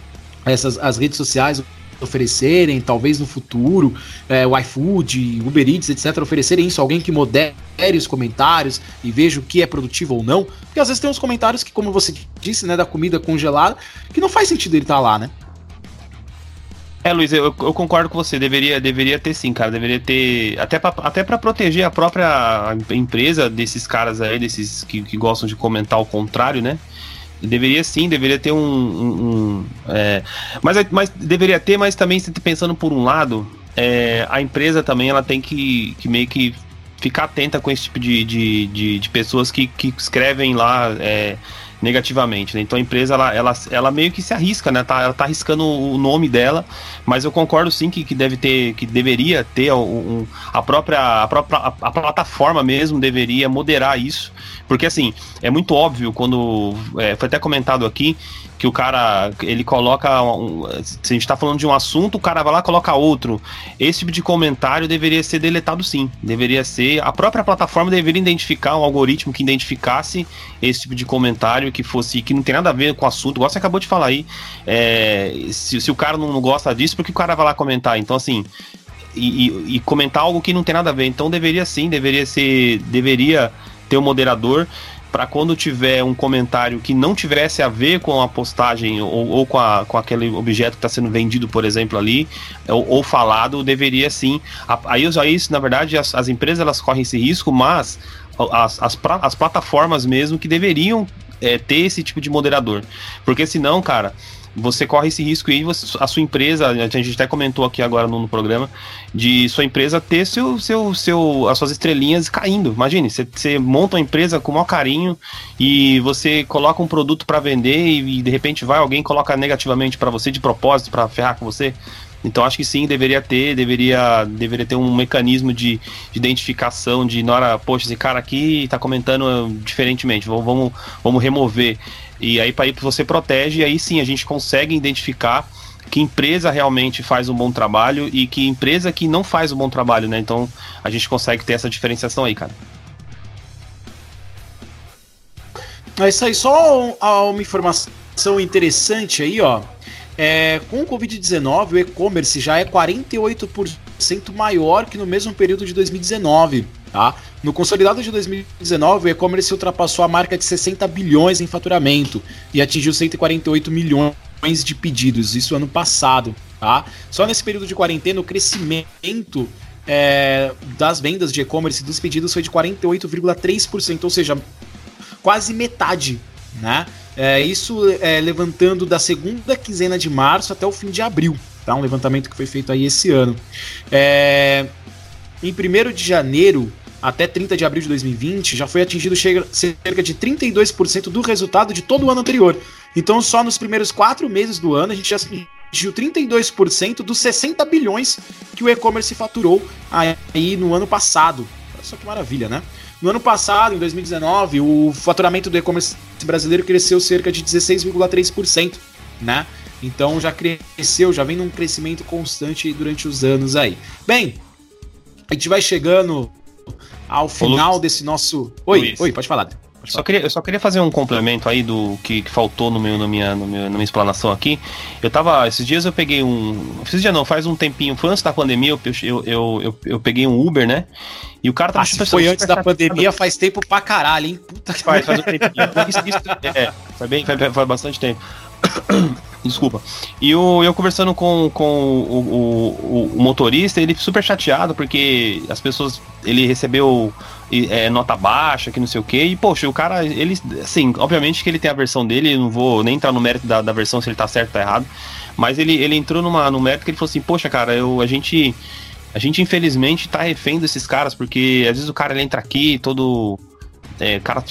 essas as redes sociais oferecerem, talvez no futuro, é, o iFood, Uber Eats, etc., oferecerem isso, alguém que modere os comentários e veja o que é produtivo ou não, porque às vezes tem uns comentários que, como você disse, né, da comida congelada, que não faz sentido ele estar tá lá, né? É, Luiz, eu, eu, concordo com você. Deveria, deveria ter sim, cara. Deveria ter. Até pra, até proteger a própria empresa desses caras aí, desses que, que gostam de comentar o contrário, né? Deveria sim, deveria ter um. um, um é, mas, mas deveria ter, mas também pensando por um lado, é, a empresa também ela tem que, que meio que ficar atenta com esse tipo de, de, de, de pessoas que, que escrevem lá. É, negativamente, né? Então a empresa ela, ela, ela meio que se arrisca, né? Tá, ela tá arriscando o nome dela, mas eu concordo sim que, que deve ter, que deveria ter um, a própria, a própria a, a, plataforma mesmo deveria moderar isso, porque assim é muito óbvio quando é, foi até comentado aqui que o cara ele coloca um, se a gente tá falando de um assunto o cara vai lá coloca outro. Esse tipo de comentário deveria ser deletado sim. Deveria ser a própria plataforma deveria identificar um algoritmo que identificasse esse tipo de comentário que fosse que não tem nada a ver com o assunto igual você acabou de falar aí. É, se, se o cara não, não gosta disso porque o cara vai lá comentar? Então assim e, e, e comentar algo que não tem nada a ver. Então deveria sim deveria ser deveria ter um moderador para quando tiver um comentário que não tivesse a ver com a postagem ou, ou com, a, com aquele objeto que está sendo vendido, por exemplo, ali, ou, ou falado, deveria sim. Aí, aí na verdade, as, as empresas elas correm esse risco, mas as, as, as plataformas mesmo que deveriam é, ter esse tipo de moderador. Porque senão, cara, você corre esse risco aí, você, a sua empresa, a gente até comentou aqui agora no, no, programa, de sua empresa ter seu, seu, seu, as suas estrelinhas caindo. Imagine, você, você monta uma empresa com o maior carinho e você coloca um produto para vender e, e, de repente vai alguém coloca negativamente para você de propósito para ferrar com você. Então acho que sim, deveria ter, deveria, deveria ter um mecanismo de, de identificação de na hora, poxa, esse cara aqui está comentando diferentemente, vamos, vamos, vamos remover. E aí, para você protege, e aí sim a gente consegue identificar que empresa realmente faz um bom trabalho e que empresa que não faz um bom trabalho, né? Então a gente consegue ter essa diferenciação aí, cara. É isso aí, só uma informação interessante aí, ó. É, com o Covid-19, o e-commerce já é 48% maior que no mesmo período de 2019. Tá? No consolidado de 2019, o e-commerce ultrapassou a marca de 60 bilhões em faturamento e atingiu 148 milhões de pedidos, isso ano passado. Tá? Só nesse período de quarentena, o crescimento é, das vendas de e-commerce dos pedidos foi de 48,3%, ou seja, quase metade. Né? É, isso é, levantando da segunda quinzena de março até o fim de abril. Tá? Um levantamento que foi feito aí esse ano. É, em 1 de janeiro, até 30 de abril de 2020, já foi atingido cerca de 32% do resultado de todo o ano anterior. Então, só nos primeiros quatro meses do ano, a gente já atingiu 32% dos 60 bilhões que o e-commerce faturou aí no ano passado. Só que maravilha, né? No ano passado, em 2019, o faturamento do e-commerce brasileiro cresceu cerca de 16,3%, né? Então já cresceu, já vem num crescimento constante durante os anos aí. Bem, a gente vai chegando ao final Luiz. desse nosso. Oi, Luiz. oi, pode falar. Pode Só falar. queria, eu só queria fazer um complemento aí do que, que faltou no meu, na, minha, no meu, na minha explanação aqui. Eu tava. Esses dias eu peguei um. Esses dias não, faz um tempinho. Foi antes da pandemia, eu, eu, eu, eu, eu peguei um Uber, né? E o cara Ah, se foi antes da pandemia, faz tempo pra caralho, hein? Puta que Faz, faz um tempinho. Isso- isso- é, faz, bem, faz, faz bastante tempo. Desculpa. E eu, eu conversando com, com o, o, o- o motorista, ele super chateado porque as pessoas. Ele recebeu é, nota baixa, que não sei o que. E, poxa, o cara, ele. Assim, obviamente que ele tem a versão dele, eu não vou nem entrar no mérito da, da versão se ele tá certo ou tá errado. Mas ele, ele entrou numa, no mérito que ele falou assim: Poxa, cara, eu, a gente. A gente infelizmente tá refém desses caras, porque às vezes o cara ele entra aqui todo é, cara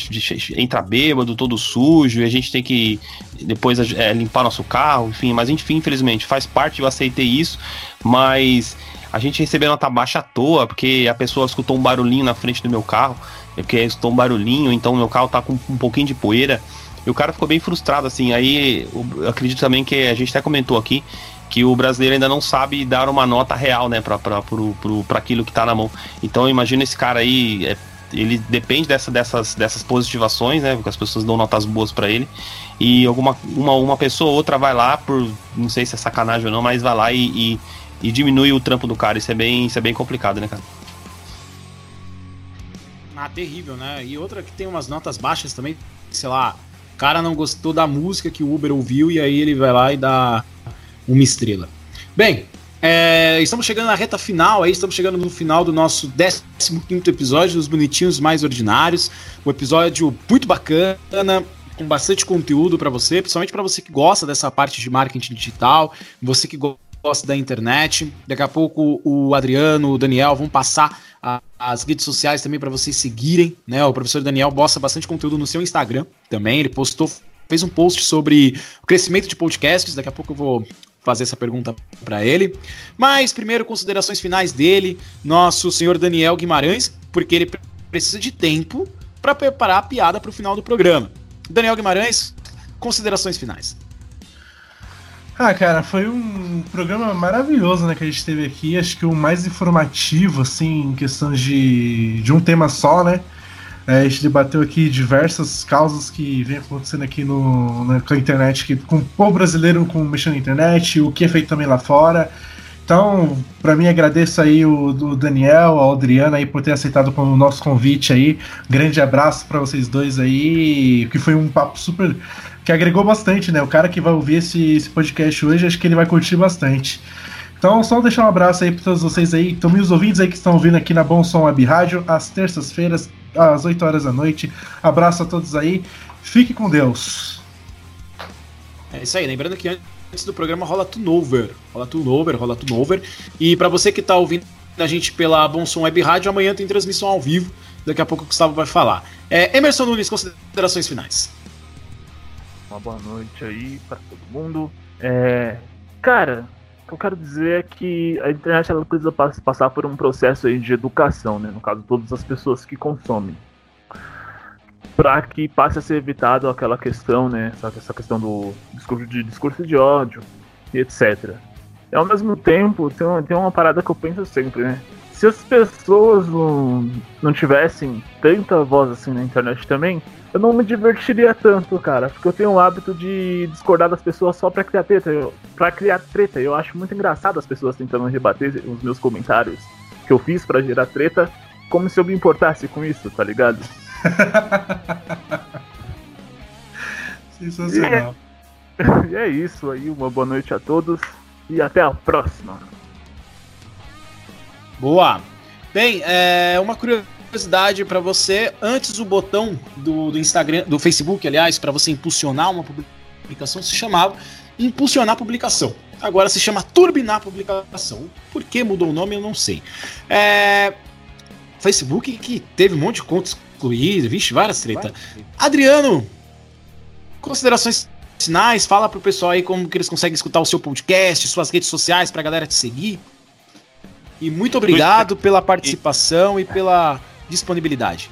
entra bêbado, todo sujo, e a gente tem que depois é, limpar nosso carro, enfim, mas enfim, infelizmente, faz parte, eu aceitei isso, mas a gente recebeu nota baixa à toa, porque a pessoa escutou um barulhinho na frente do meu carro, é porque escutou um barulhinho, então meu carro tá com um pouquinho de poeira, e o cara ficou bem frustrado, assim, aí acredito também que a gente até comentou aqui, que o brasileiro ainda não sabe dar uma nota real, né, pra aquilo que tá na mão. Então eu imagino esse cara aí, é, ele depende dessa, dessas, dessas positivações, né, porque as pessoas dão notas boas pra ele, e alguma uma, uma pessoa ou outra vai lá, por não sei se é sacanagem ou não, mas vai lá e, e, e diminui o trampo do cara, isso é bem, isso é bem complicado, né, cara? Ah, terrível, né? E outra que tem umas notas baixas também, sei lá, o cara não gostou da música que o Uber ouviu e aí ele vai lá e dá uma estrela. Bem, é, estamos chegando na reta final, aí estamos chegando no final do nosso 15 episódio dos Bonitinhos Mais Ordinários. Um episódio muito bacana, com bastante conteúdo para você, principalmente para você que gosta dessa parte de marketing digital, você que go- gosta da internet. Daqui a pouco o Adriano, o Daniel vão passar a- as redes sociais também para vocês seguirem, né? O professor Daniel posta bastante conteúdo no seu Instagram também. Ele postou, fez um post sobre o crescimento de podcasts. Daqui a pouco eu vou fazer essa pergunta para ele. Mas primeiro considerações finais dele, nosso senhor Daniel Guimarães, porque ele pre- precisa de tempo para preparar a piada para o final do programa. Daniel Guimarães, considerações finais. Ah, cara, foi um programa maravilhoso, né, que a gente teve aqui. Acho que o mais informativo, assim, em questão de, de um tema só, né? É, a gente debateu aqui diversas causas que vem acontecendo aqui no, na, com a internet, que, com o povo brasileiro com, mexendo na internet, o que é feito também lá fora. Então, para mim, agradeço aí o, o Daniel, a Adriana aí por ter aceitado o nosso convite aí. Grande abraço para vocês dois aí, que foi um papo super que agregou bastante, né? O cara que vai ouvir esse, esse podcast hoje, acho que ele vai curtir bastante. Então, só deixar um abraço aí para todos vocês aí, também os ouvintes aí que estão ouvindo aqui na Bom Som Web Rádio, às terças-feiras, às 8 horas da noite. Abraço a todos aí. Fique com Deus. É isso aí, lembrando que antes do programa rola turnover. Rola turnover, rola turnover. E para você que tá ouvindo a gente pela Bom Som Web Rádio, amanhã tem transmissão ao vivo. Daqui a pouco o Gustavo vai falar. É, Emerson Nunes, considerações finais. Uma boa noite aí para todo mundo. É, cara, que eu quero dizer é que a internet ela precisa pass- passar por um processo de educação, né? No caso, todas as pessoas que consomem. Para que passe a ser evitado aquela questão, né? Essa, essa questão do discurso de, discurso de ódio e etc. E ao mesmo tempo, tem uma, tem uma parada que eu penso sempre, né? Se as pessoas não, não tivessem tanta voz assim na internet também, eu não me divertiria tanto, cara, porque eu tenho o hábito de discordar das pessoas só pra criar treta, eu, pra criar treta. Eu acho muito engraçado as pessoas tentando rebater os meus comentários que eu fiz pra gerar treta, como se eu me importasse com isso, tá ligado? Sensacional. E é isso aí, uma boa noite a todos e até a próxima. Boa. Bem, é, uma curiosidade para você, antes o botão do, do Instagram, do Facebook, aliás, para você impulsionar uma publicação se chamava impulsionar publicação. Agora se chama turbinar publicação. Por que mudou o nome eu não sei. É, Facebook que teve um monte de contas excluídas, vixe, várias treta. Adriano, considerações sinais, fala pro pessoal aí como que eles conseguem escutar o seu podcast, suas redes sociais pra galera te seguir. E muito obrigado pela participação e pela disponibilidade.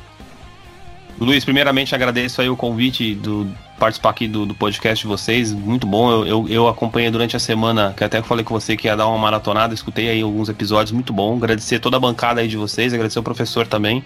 Luiz, primeiramente agradeço aí o convite do participar aqui do, do podcast de vocês, muito bom. Eu, eu, eu acompanhei durante a semana, que até falei com você que ia dar uma maratonada, escutei aí alguns episódios, muito bom. Agradecer toda a bancada aí de vocês, agradecer o professor também.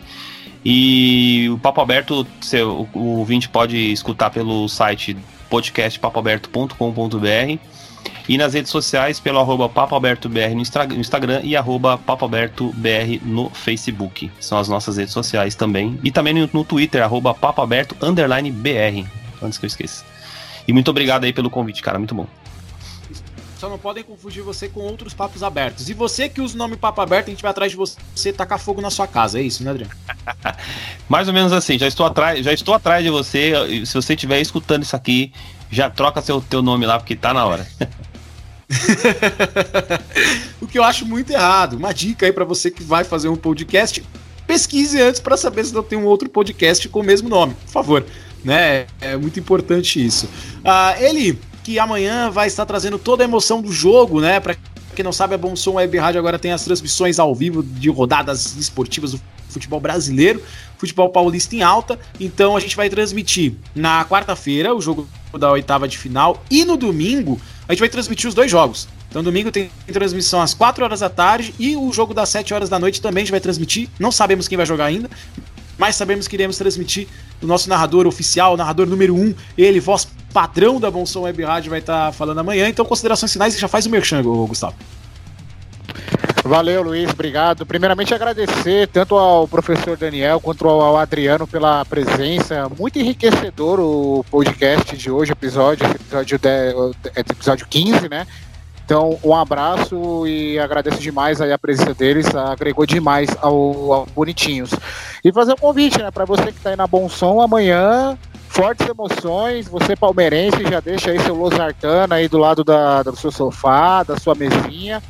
E o Papo Aberto, o, o ouvinte pode escutar pelo site podcastpapoaberto.com.br e nas redes sociais pelo arroba papoabertobr no, Instagram e arroba papoabertobr no Facebook. São as nossas redes sociais também. E também no, no Twitter, arroba papoaberto underline br. Antes que eu esqueça. E muito obrigado aí pelo convite, cara. Muito bom. Só não podem confundir você com outros papos abertos. E você que usa o nome papo aberto, a gente vai atrás de você tacar fogo na sua casa. É isso, né, Adriano? Mais ou menos assim, já estou atrás, já estou atrás de você. Se você estiver escutando isso aqui, já troca seu teu nome lá, porque tá na hora. o que eu acho muito errado. Uma dica aí pra você que vai fazer um podcast, pesquise antes pra saber se não tem um outro podcast com o mesmo nome, por favor. Né? É muito importante isso. Ah, ele que amanhã vai estar trazendo toda a emoção do jogo, né? Pra quem não sabe, a Bom Som Web Rádio agora tem as transmissões ao vivo de rodadas esportivas do futebol brasileiro, futebol paulista em alta. Então a gente vai transmitir na quarta-feira o jogo da oitava de final e no domingo a gente vai transmitir os dois jogos. Então domingo tem transmissão às 4 horas da tarde e o jogo das 7 horas da noite também a gente vai transmitir. Não sabemos quem vai jogar ainda, mas sabemos que iremos transmitir o nosso narrador oficial, narrador número 1, um, ele, voz padrão da Bom Som Web Rádio, vai estar falando amanhã. Então, considerações finais e já faz o merchan, Gustavo. Valeu, Luiz, obrigado. Primeiramente, agradecer tanto ao professor Daniel quanto ao Adriano pela presença. Muito enriquecedor o podcast de hoje, episódio, episódio, de, é episódio 15, né? Então, um abraço e agradeço demais aí a presença deles, agregou demais ao, ao Bonitinhos. E fazer um convite, né, para você que está aí na Bom Som, amanhã, fortes emoções, você palmeirense, já deixa aí seu Losartana aí do lado da, do seu sofá, da sua mesinha,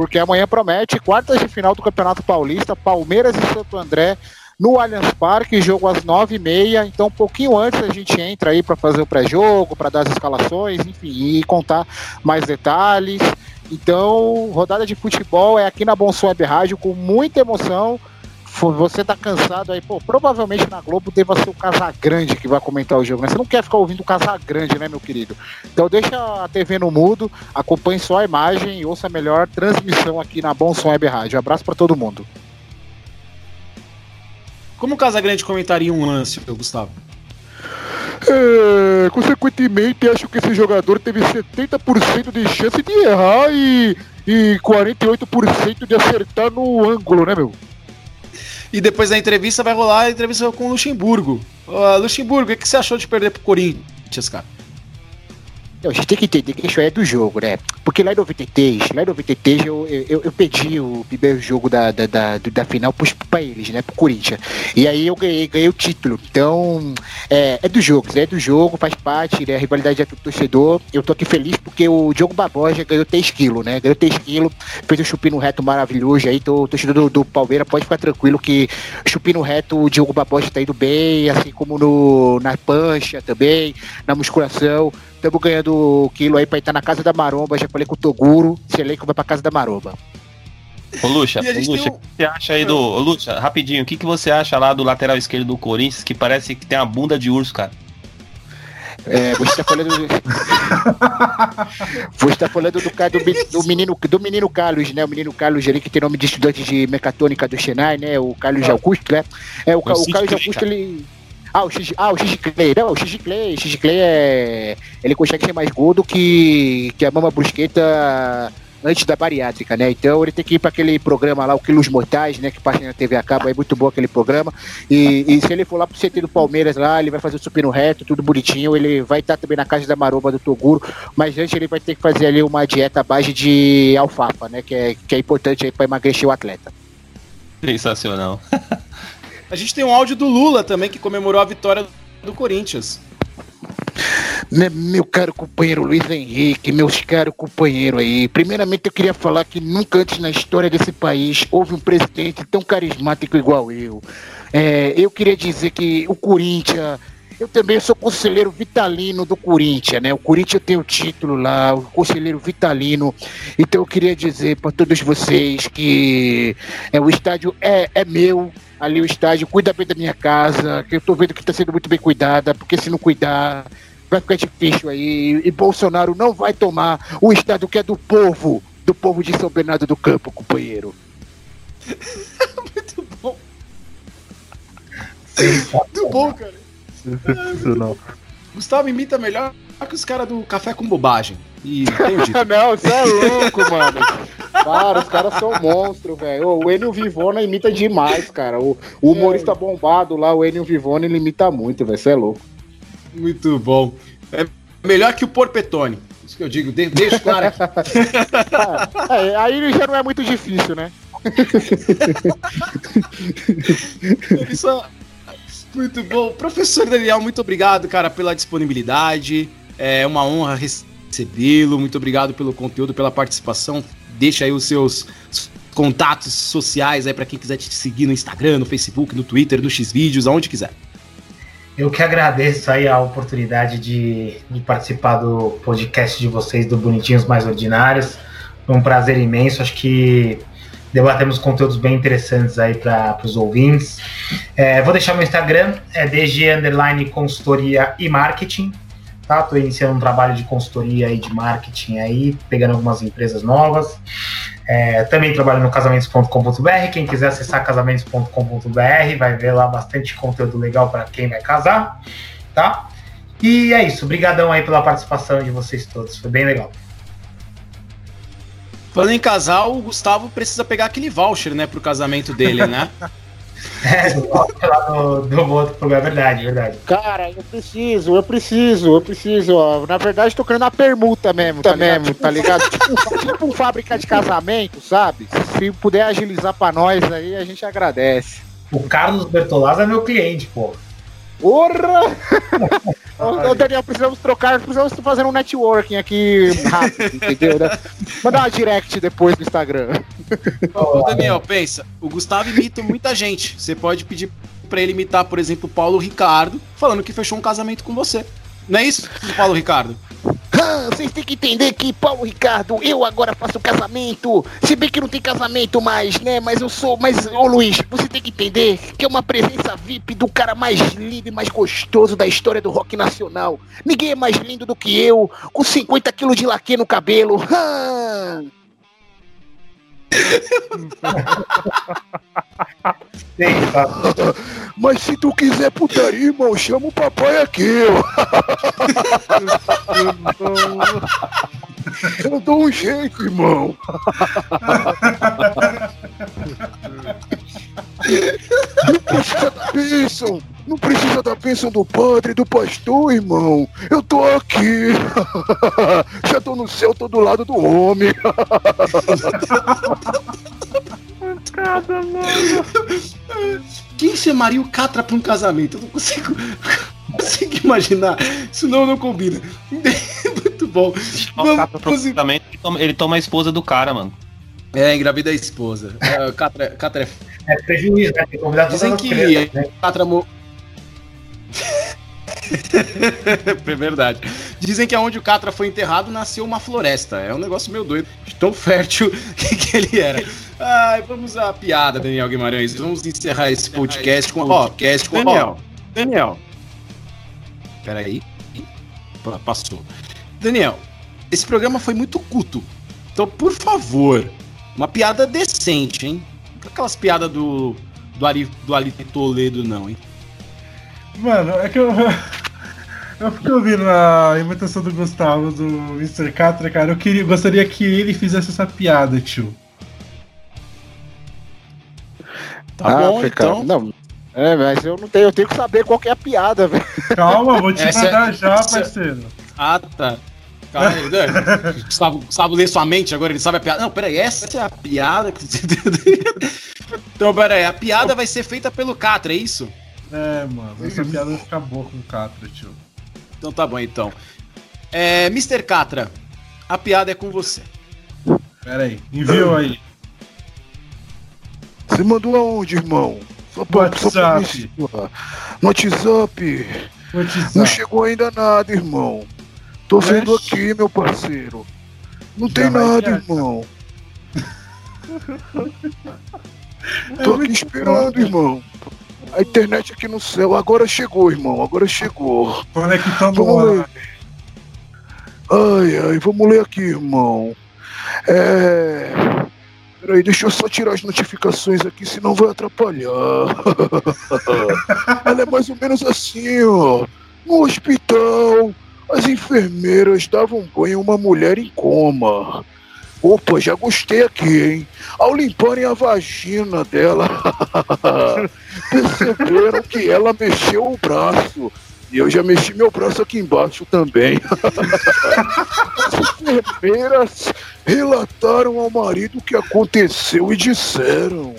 porque amanhã promete quartas de final do Campeonato Paulista, Palmeiras e Santo André, no Allianz Parque, jogo às nove e meia. Então, um pouquinho antes a gente entra aí para fazer o pré-jogo, para dar as escalações, enfim, e contar mais detalhes. Então, rodada de futebol é aqui na Bom Web Rádio com muita emoção. Você tá cansado aí, pô, provavelmente na Globo deva ser o Casagrande que vai comentar o jogo, né? Você não quer ficar ouvindo o Casagrande, né, meu querido? Então deixa a TV no mudo, acompanhe só a imagem e ouça a melhor transmissão aqui na Bom Som Web Rádio. Abraço para todo mundo. Como o Casagrande comentaria um lance, Gustavo? É, consequentemente, acho que esse jogador teve 70% de chance de errar e, e 48% de acertar no ângulo, né, meu? E depois da entrevista vai rolar a entrevista com o Luxemburgo. Uh, Luxemburgo, o que você achou de perder pro Corinthians, cara? A gente tem que entender que isso é do jogo, né? Porque lá em 93, lá em 93 eu, eu, eu pedi o primeiro jogo da, da, da, da final pros, pra eles, né? Pro Corinthians. E aí eu ganhei, ganhei o título. Então, é, é do jogo, né? É do jogo, faz parte, né? A rivalidade é do torcedor. Eu tô aqui feliz porque o Diogo Barbosa ganhou 3 quilos, né? Ganhou 3 quilos, fez um chupino reto maravilhoso aí. O torcedor do, do Palmeiras pode ficar tranquilo que chupino reto o Diogo Barbosa tá indo bem, assim como no, na pancha também, na musculação. Estamos ganhando quilo aí pra estar na casa da Maromba. Já falei com o Toguro. Esse elenco vai pra casa da Maromba. Ô Luxa, ô, Luxa, um... o que você acha aí do. Ô, Luxa, rapidinho, o que, que você acha lá do lateral esquerdo do Corinthians que parece que tem uma bunda de urso, cara? É, você tá falando do. você tá falando do, cara, do, do, menino, do menino Carlos, né? O menino Carlos ali que tem nome de estudante de mecatônica do Senai, né? O Carlos ah. Augusto, né? É, o, o, o Carlos Augusto, ele. Ah, o X, ah, o X Clay, não, o X Clay, X Clay é. Ele consegue ser mais gordo que, que a Mama Brusqueta antes da bariátrica, né? Então ele tem que ir para aquele programa lá, o Quilos Mortais, né? Que passa na TV acaba, é muito bom aquele programa. E, e, se ele for lá pro CT do Palmeiras lá, ele vai fazer o supino reto, tudo bonitinho. Ele vai estar também na casa da maromba do Toguro, mas antes ele vai ter que fazer ali uma dieta à base de alfafa, né? Que é, que é importante aí para emagrecer o atleta. Sensacional. A gente tem um áudio do Lula também que comemorou a vitória do Corinthians. Né, meu caro companheiro Luiz Henrique, meus caros companheiros aí. Primeiramente eu queria falar que nunca antes na história desse país houve um presidente tão carismático igual eu. É, eu queria dizer que o Corinthians eu também sou conselheiro vitalino do Corinthians, né? O Corinthians tem o título lá, o conselheiro vitalino. Então eu queria dizer para todos vocês que é, o estádio é, é meu, ali o estádio, cuida bem da minha casa, que eu tô vendo que tá sendo muito bem cuidada, porque se não cuidar, vai ficar difícil aí. E Bolsonaro não vai tomar o estádio que é do povo, do povo de São Bernardo do Campo, companheiro. Muito bom, cara. Excepcional. Gustavo imita melhor que os caras do Café com Bobagem. E não, você é louco, mano. Cara, os caras são monstros, velho. O Enio Vivona imita demais, cara. O, o humorista bombado lá, o Enio Vivona, ele imita muito, velho. Você é louco. Muito bom. É melhor que o Porpetone. Isso que eu digo, de- deixa claro aqui. É, aí já não é muito difícil, né? Ele só- Muito bom. Professor Daniel, muito obrigado, cara, pela disponibilidade. É uma honra recebê-lo. Muito obrigado pelo conteúdo, pela participação. Deixa aí os seus contatos sociais aí para quem quiser te seguir no Instagram, no Facebook, no Twitter, no Xvideos, aonde quiser. Eu que agradeço aí a oportunidade de, de participar do podcast de vocês, do Bonitinhos Mais Ordinários. Foi um prazer imenso. Acho que debatemos conteúdos bem interessantes aí para os ouvintes. É, vou deixar meu Instagram, é DG Underline Consultoria e Marketing. Tá? Tô iniciando um trabalho de consultoria e de marketing aí, pegando algumas empresas novas. É, também trabalho no casamentos.com.br. Quem quiser acessar casamentos.com.br vai ver lá bastante conteúdo legal para quem vai casar, tá? E é isso. Obrigadão aí pela participação de vocês todos. Foi bem legal. Falando em casal, o Gustavo precisa pegar aquele voucher, né, pro casamento dele, né? É, do, lá do, do outro programa, é verdade, verdade. Cara, eu preciso, eu preciso, eu preciso, ó. Na verdade, tô querendo a permuta mesmo, tá, mesmo, tá ligado? tipo, tipo um fábrica de casamento, sabe? Se puder agilizar pra nós aí, a gente agradece. O Carlos Bertolazzi é meu cliente, pô. Porra! Ô, Daniel, precisamos trocar, precisamos fazer um networking aqui rápido, entendeu? né? Mandar uma direct depois no Instagram. Ô, Daniel, pensa, o Gustavo imita muita gente. Você pode pedir pra ele imitar, por exemplo, o Paulo Ricardo, falando que fechou um casamento com você. Não é isso, Paulo Ricardo? Ah, vocês têm que entender que, Paulo Ricardo, eu agora faço casamento. Se bem que não tem casamento mais, né? Mas eu sou. Mas, ô Luiz, você tem que entender que é uma presença VIP do cara mais lindo e mais gostoso da história do rock nacional. Ninguém é mais lindo do que eu, com 50 quilos de laque no cabelo. Ah! Mas se tu quiser putaria, irmão, chama o papai aqui. Eu dou um jeito, irmão. Não precisa da bênção. Não precisa da bênção do padre, do pastor, irmão. Eu tô aqui. Já tô no céu, tô do lado do homem. Cada mano. Quem chamaria o Catra pra um casamento? Eu não consigo, não consigo imaginar. Isso não, não combina. Muito bom. Vamos- Também ele toma, ele toma a esposa do cara, mano. É, engravida a esposa. É, Catra, Catra é É prejuízo, né? Que Dizem as que crianças, né? Catra mo... é verdade. Dizem que aonde o Catra foi enterrado nasceu uma floresta. É um negócio meio doido. De Tão fértil que, ele era. Ai, vamos à piada, Daniel Guimarães. Vamos encerrar esse podcast com. Ó, podcast com. Daniel, ó, Daniel. Peraí. Pa- Passou. Daniel, esse programa foi muito culto. Então, por favor, uma piada decente, hein? Não aquelas piadas do. Do Ari, do Ali Toledo, não, hein? Mano, é que eu. Eu fiquei ouvindo a imitação do Gustavo do Mr. Catra, cara. Eu queria, gostaria que ele fizesse essa piada, tio. Tá bom, África. então. Não. É, mas eu não tenho, eu tenho que saber qual que é a piada, velho. Calma, vou te Essa é- mandar já, essa- parceiro. Ah, tá. Calma aí, né? Gustavo, Gustavo lê sua mente agora, ele sabe a piada. Não, peraí, essa é a piada. que- então, peraí, a piada vai ser feita pelo Catra, é isso? É, mano, essa piada vai ficar boa com o Catra, tio. Então tá bom, então. É, Mr. Catra, a piada é com você. Pera aí, enviou aí. Você mandou aonde, irmão? Só pra, só pra WhatsApp. No WhatsApp. Não chegou ainda nada, irmão. Tô vendo aqui, meu parceiro. Não tem vai nada, adiantar. irmão. É Tô aqui esperando, irmão. A internet aqui no céu. Agora chegou, irmão. Agora chegou. Conectando Vamos lá. ler. Ai, ai, vamos ler aqui, irmão. É. Peraí, deixa eu só tirar as notificações aqui, senão vai atrapalhar. Ela é mais ou menos assim, ó. No hospital, as enfermeiras davam banho a uma mulher em coma. Opa, já gostei aqui, hein? Ao limparem a vagina dela, perceberam que ela mexeu o braço. E eu já mexi meu braço aqui embaixo também. As enfermeiras relataram ao marido o que aconteceu e disseram.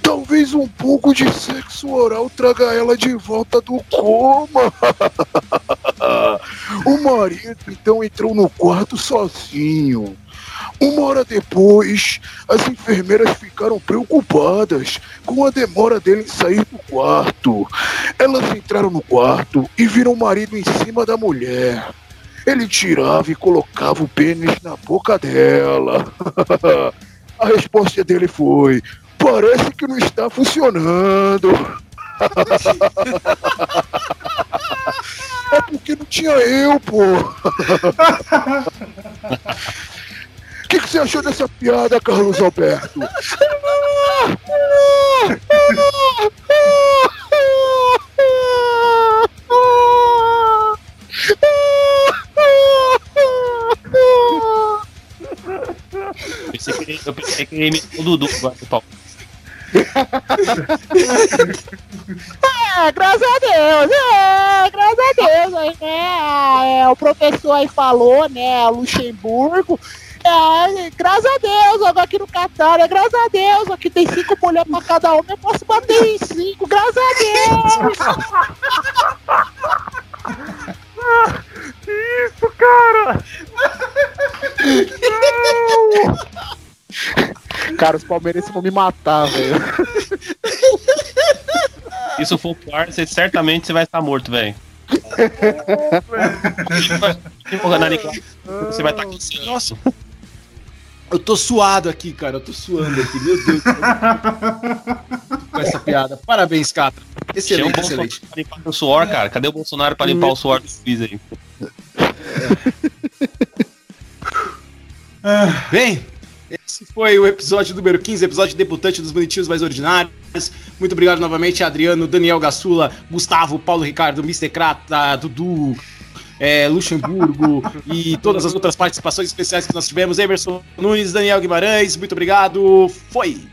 Talvez um pouco de sexo oral traga ela de volta do coma. o marido então entrou no quarto sozinho. Uma hora depois, as enfermeiras ficaram preocupadas com a demora dele em sair do quarto. Elas entraram no quarto e viram o marido em cima da mulher. Ele tirava e colocava o pênis na boca dela. A resposta dele foi: Parece que não está funcionando. É porque não tinha eu, pô. O que, que você achou dessa piada, Carlos Alberto? Pensei que ele, eu pensei que ele imitou o Dudu agora do pau. É, graças a Deus, é, graças a Deus, né? é, o professor aí falou, né? Luxemburgo. É, graças a Deus, agora aqui no Catar, é graças a Deus, aqui tem cinco mulheres pra cada homem, eu posso bater em cinco, graças a Deus! Isso, cara! Cara, os palmeirenses vão me matar, velho. Se isso for pro ar, você, certamente você vai estar morto, velho. Você vai estar com Nossa. Eu tô suado aqui, cara. Eu tô suando aqui. Meu Deus. Com essa piada. Parabéns, Catra. Chama Excelente, Bolsonaro excelente. pra limpar o suor, cara. Cadê o Bolsonaro pra limpar o suor do Luiz aí? Bem, esse foi o episódio número 15, episódio debutante dos Bonitinhos Mais Ordinários. Muito obrigado novamente, Adriano, Daniel Gassula, Gustavo, Paulo Ricardo, Mr. Crata, Dudu, é, Luxemburgo e todas as outras participações especiais que nós tivemos. Emerson Nunes, Daniel Guimarães, muito obrigado. Foi!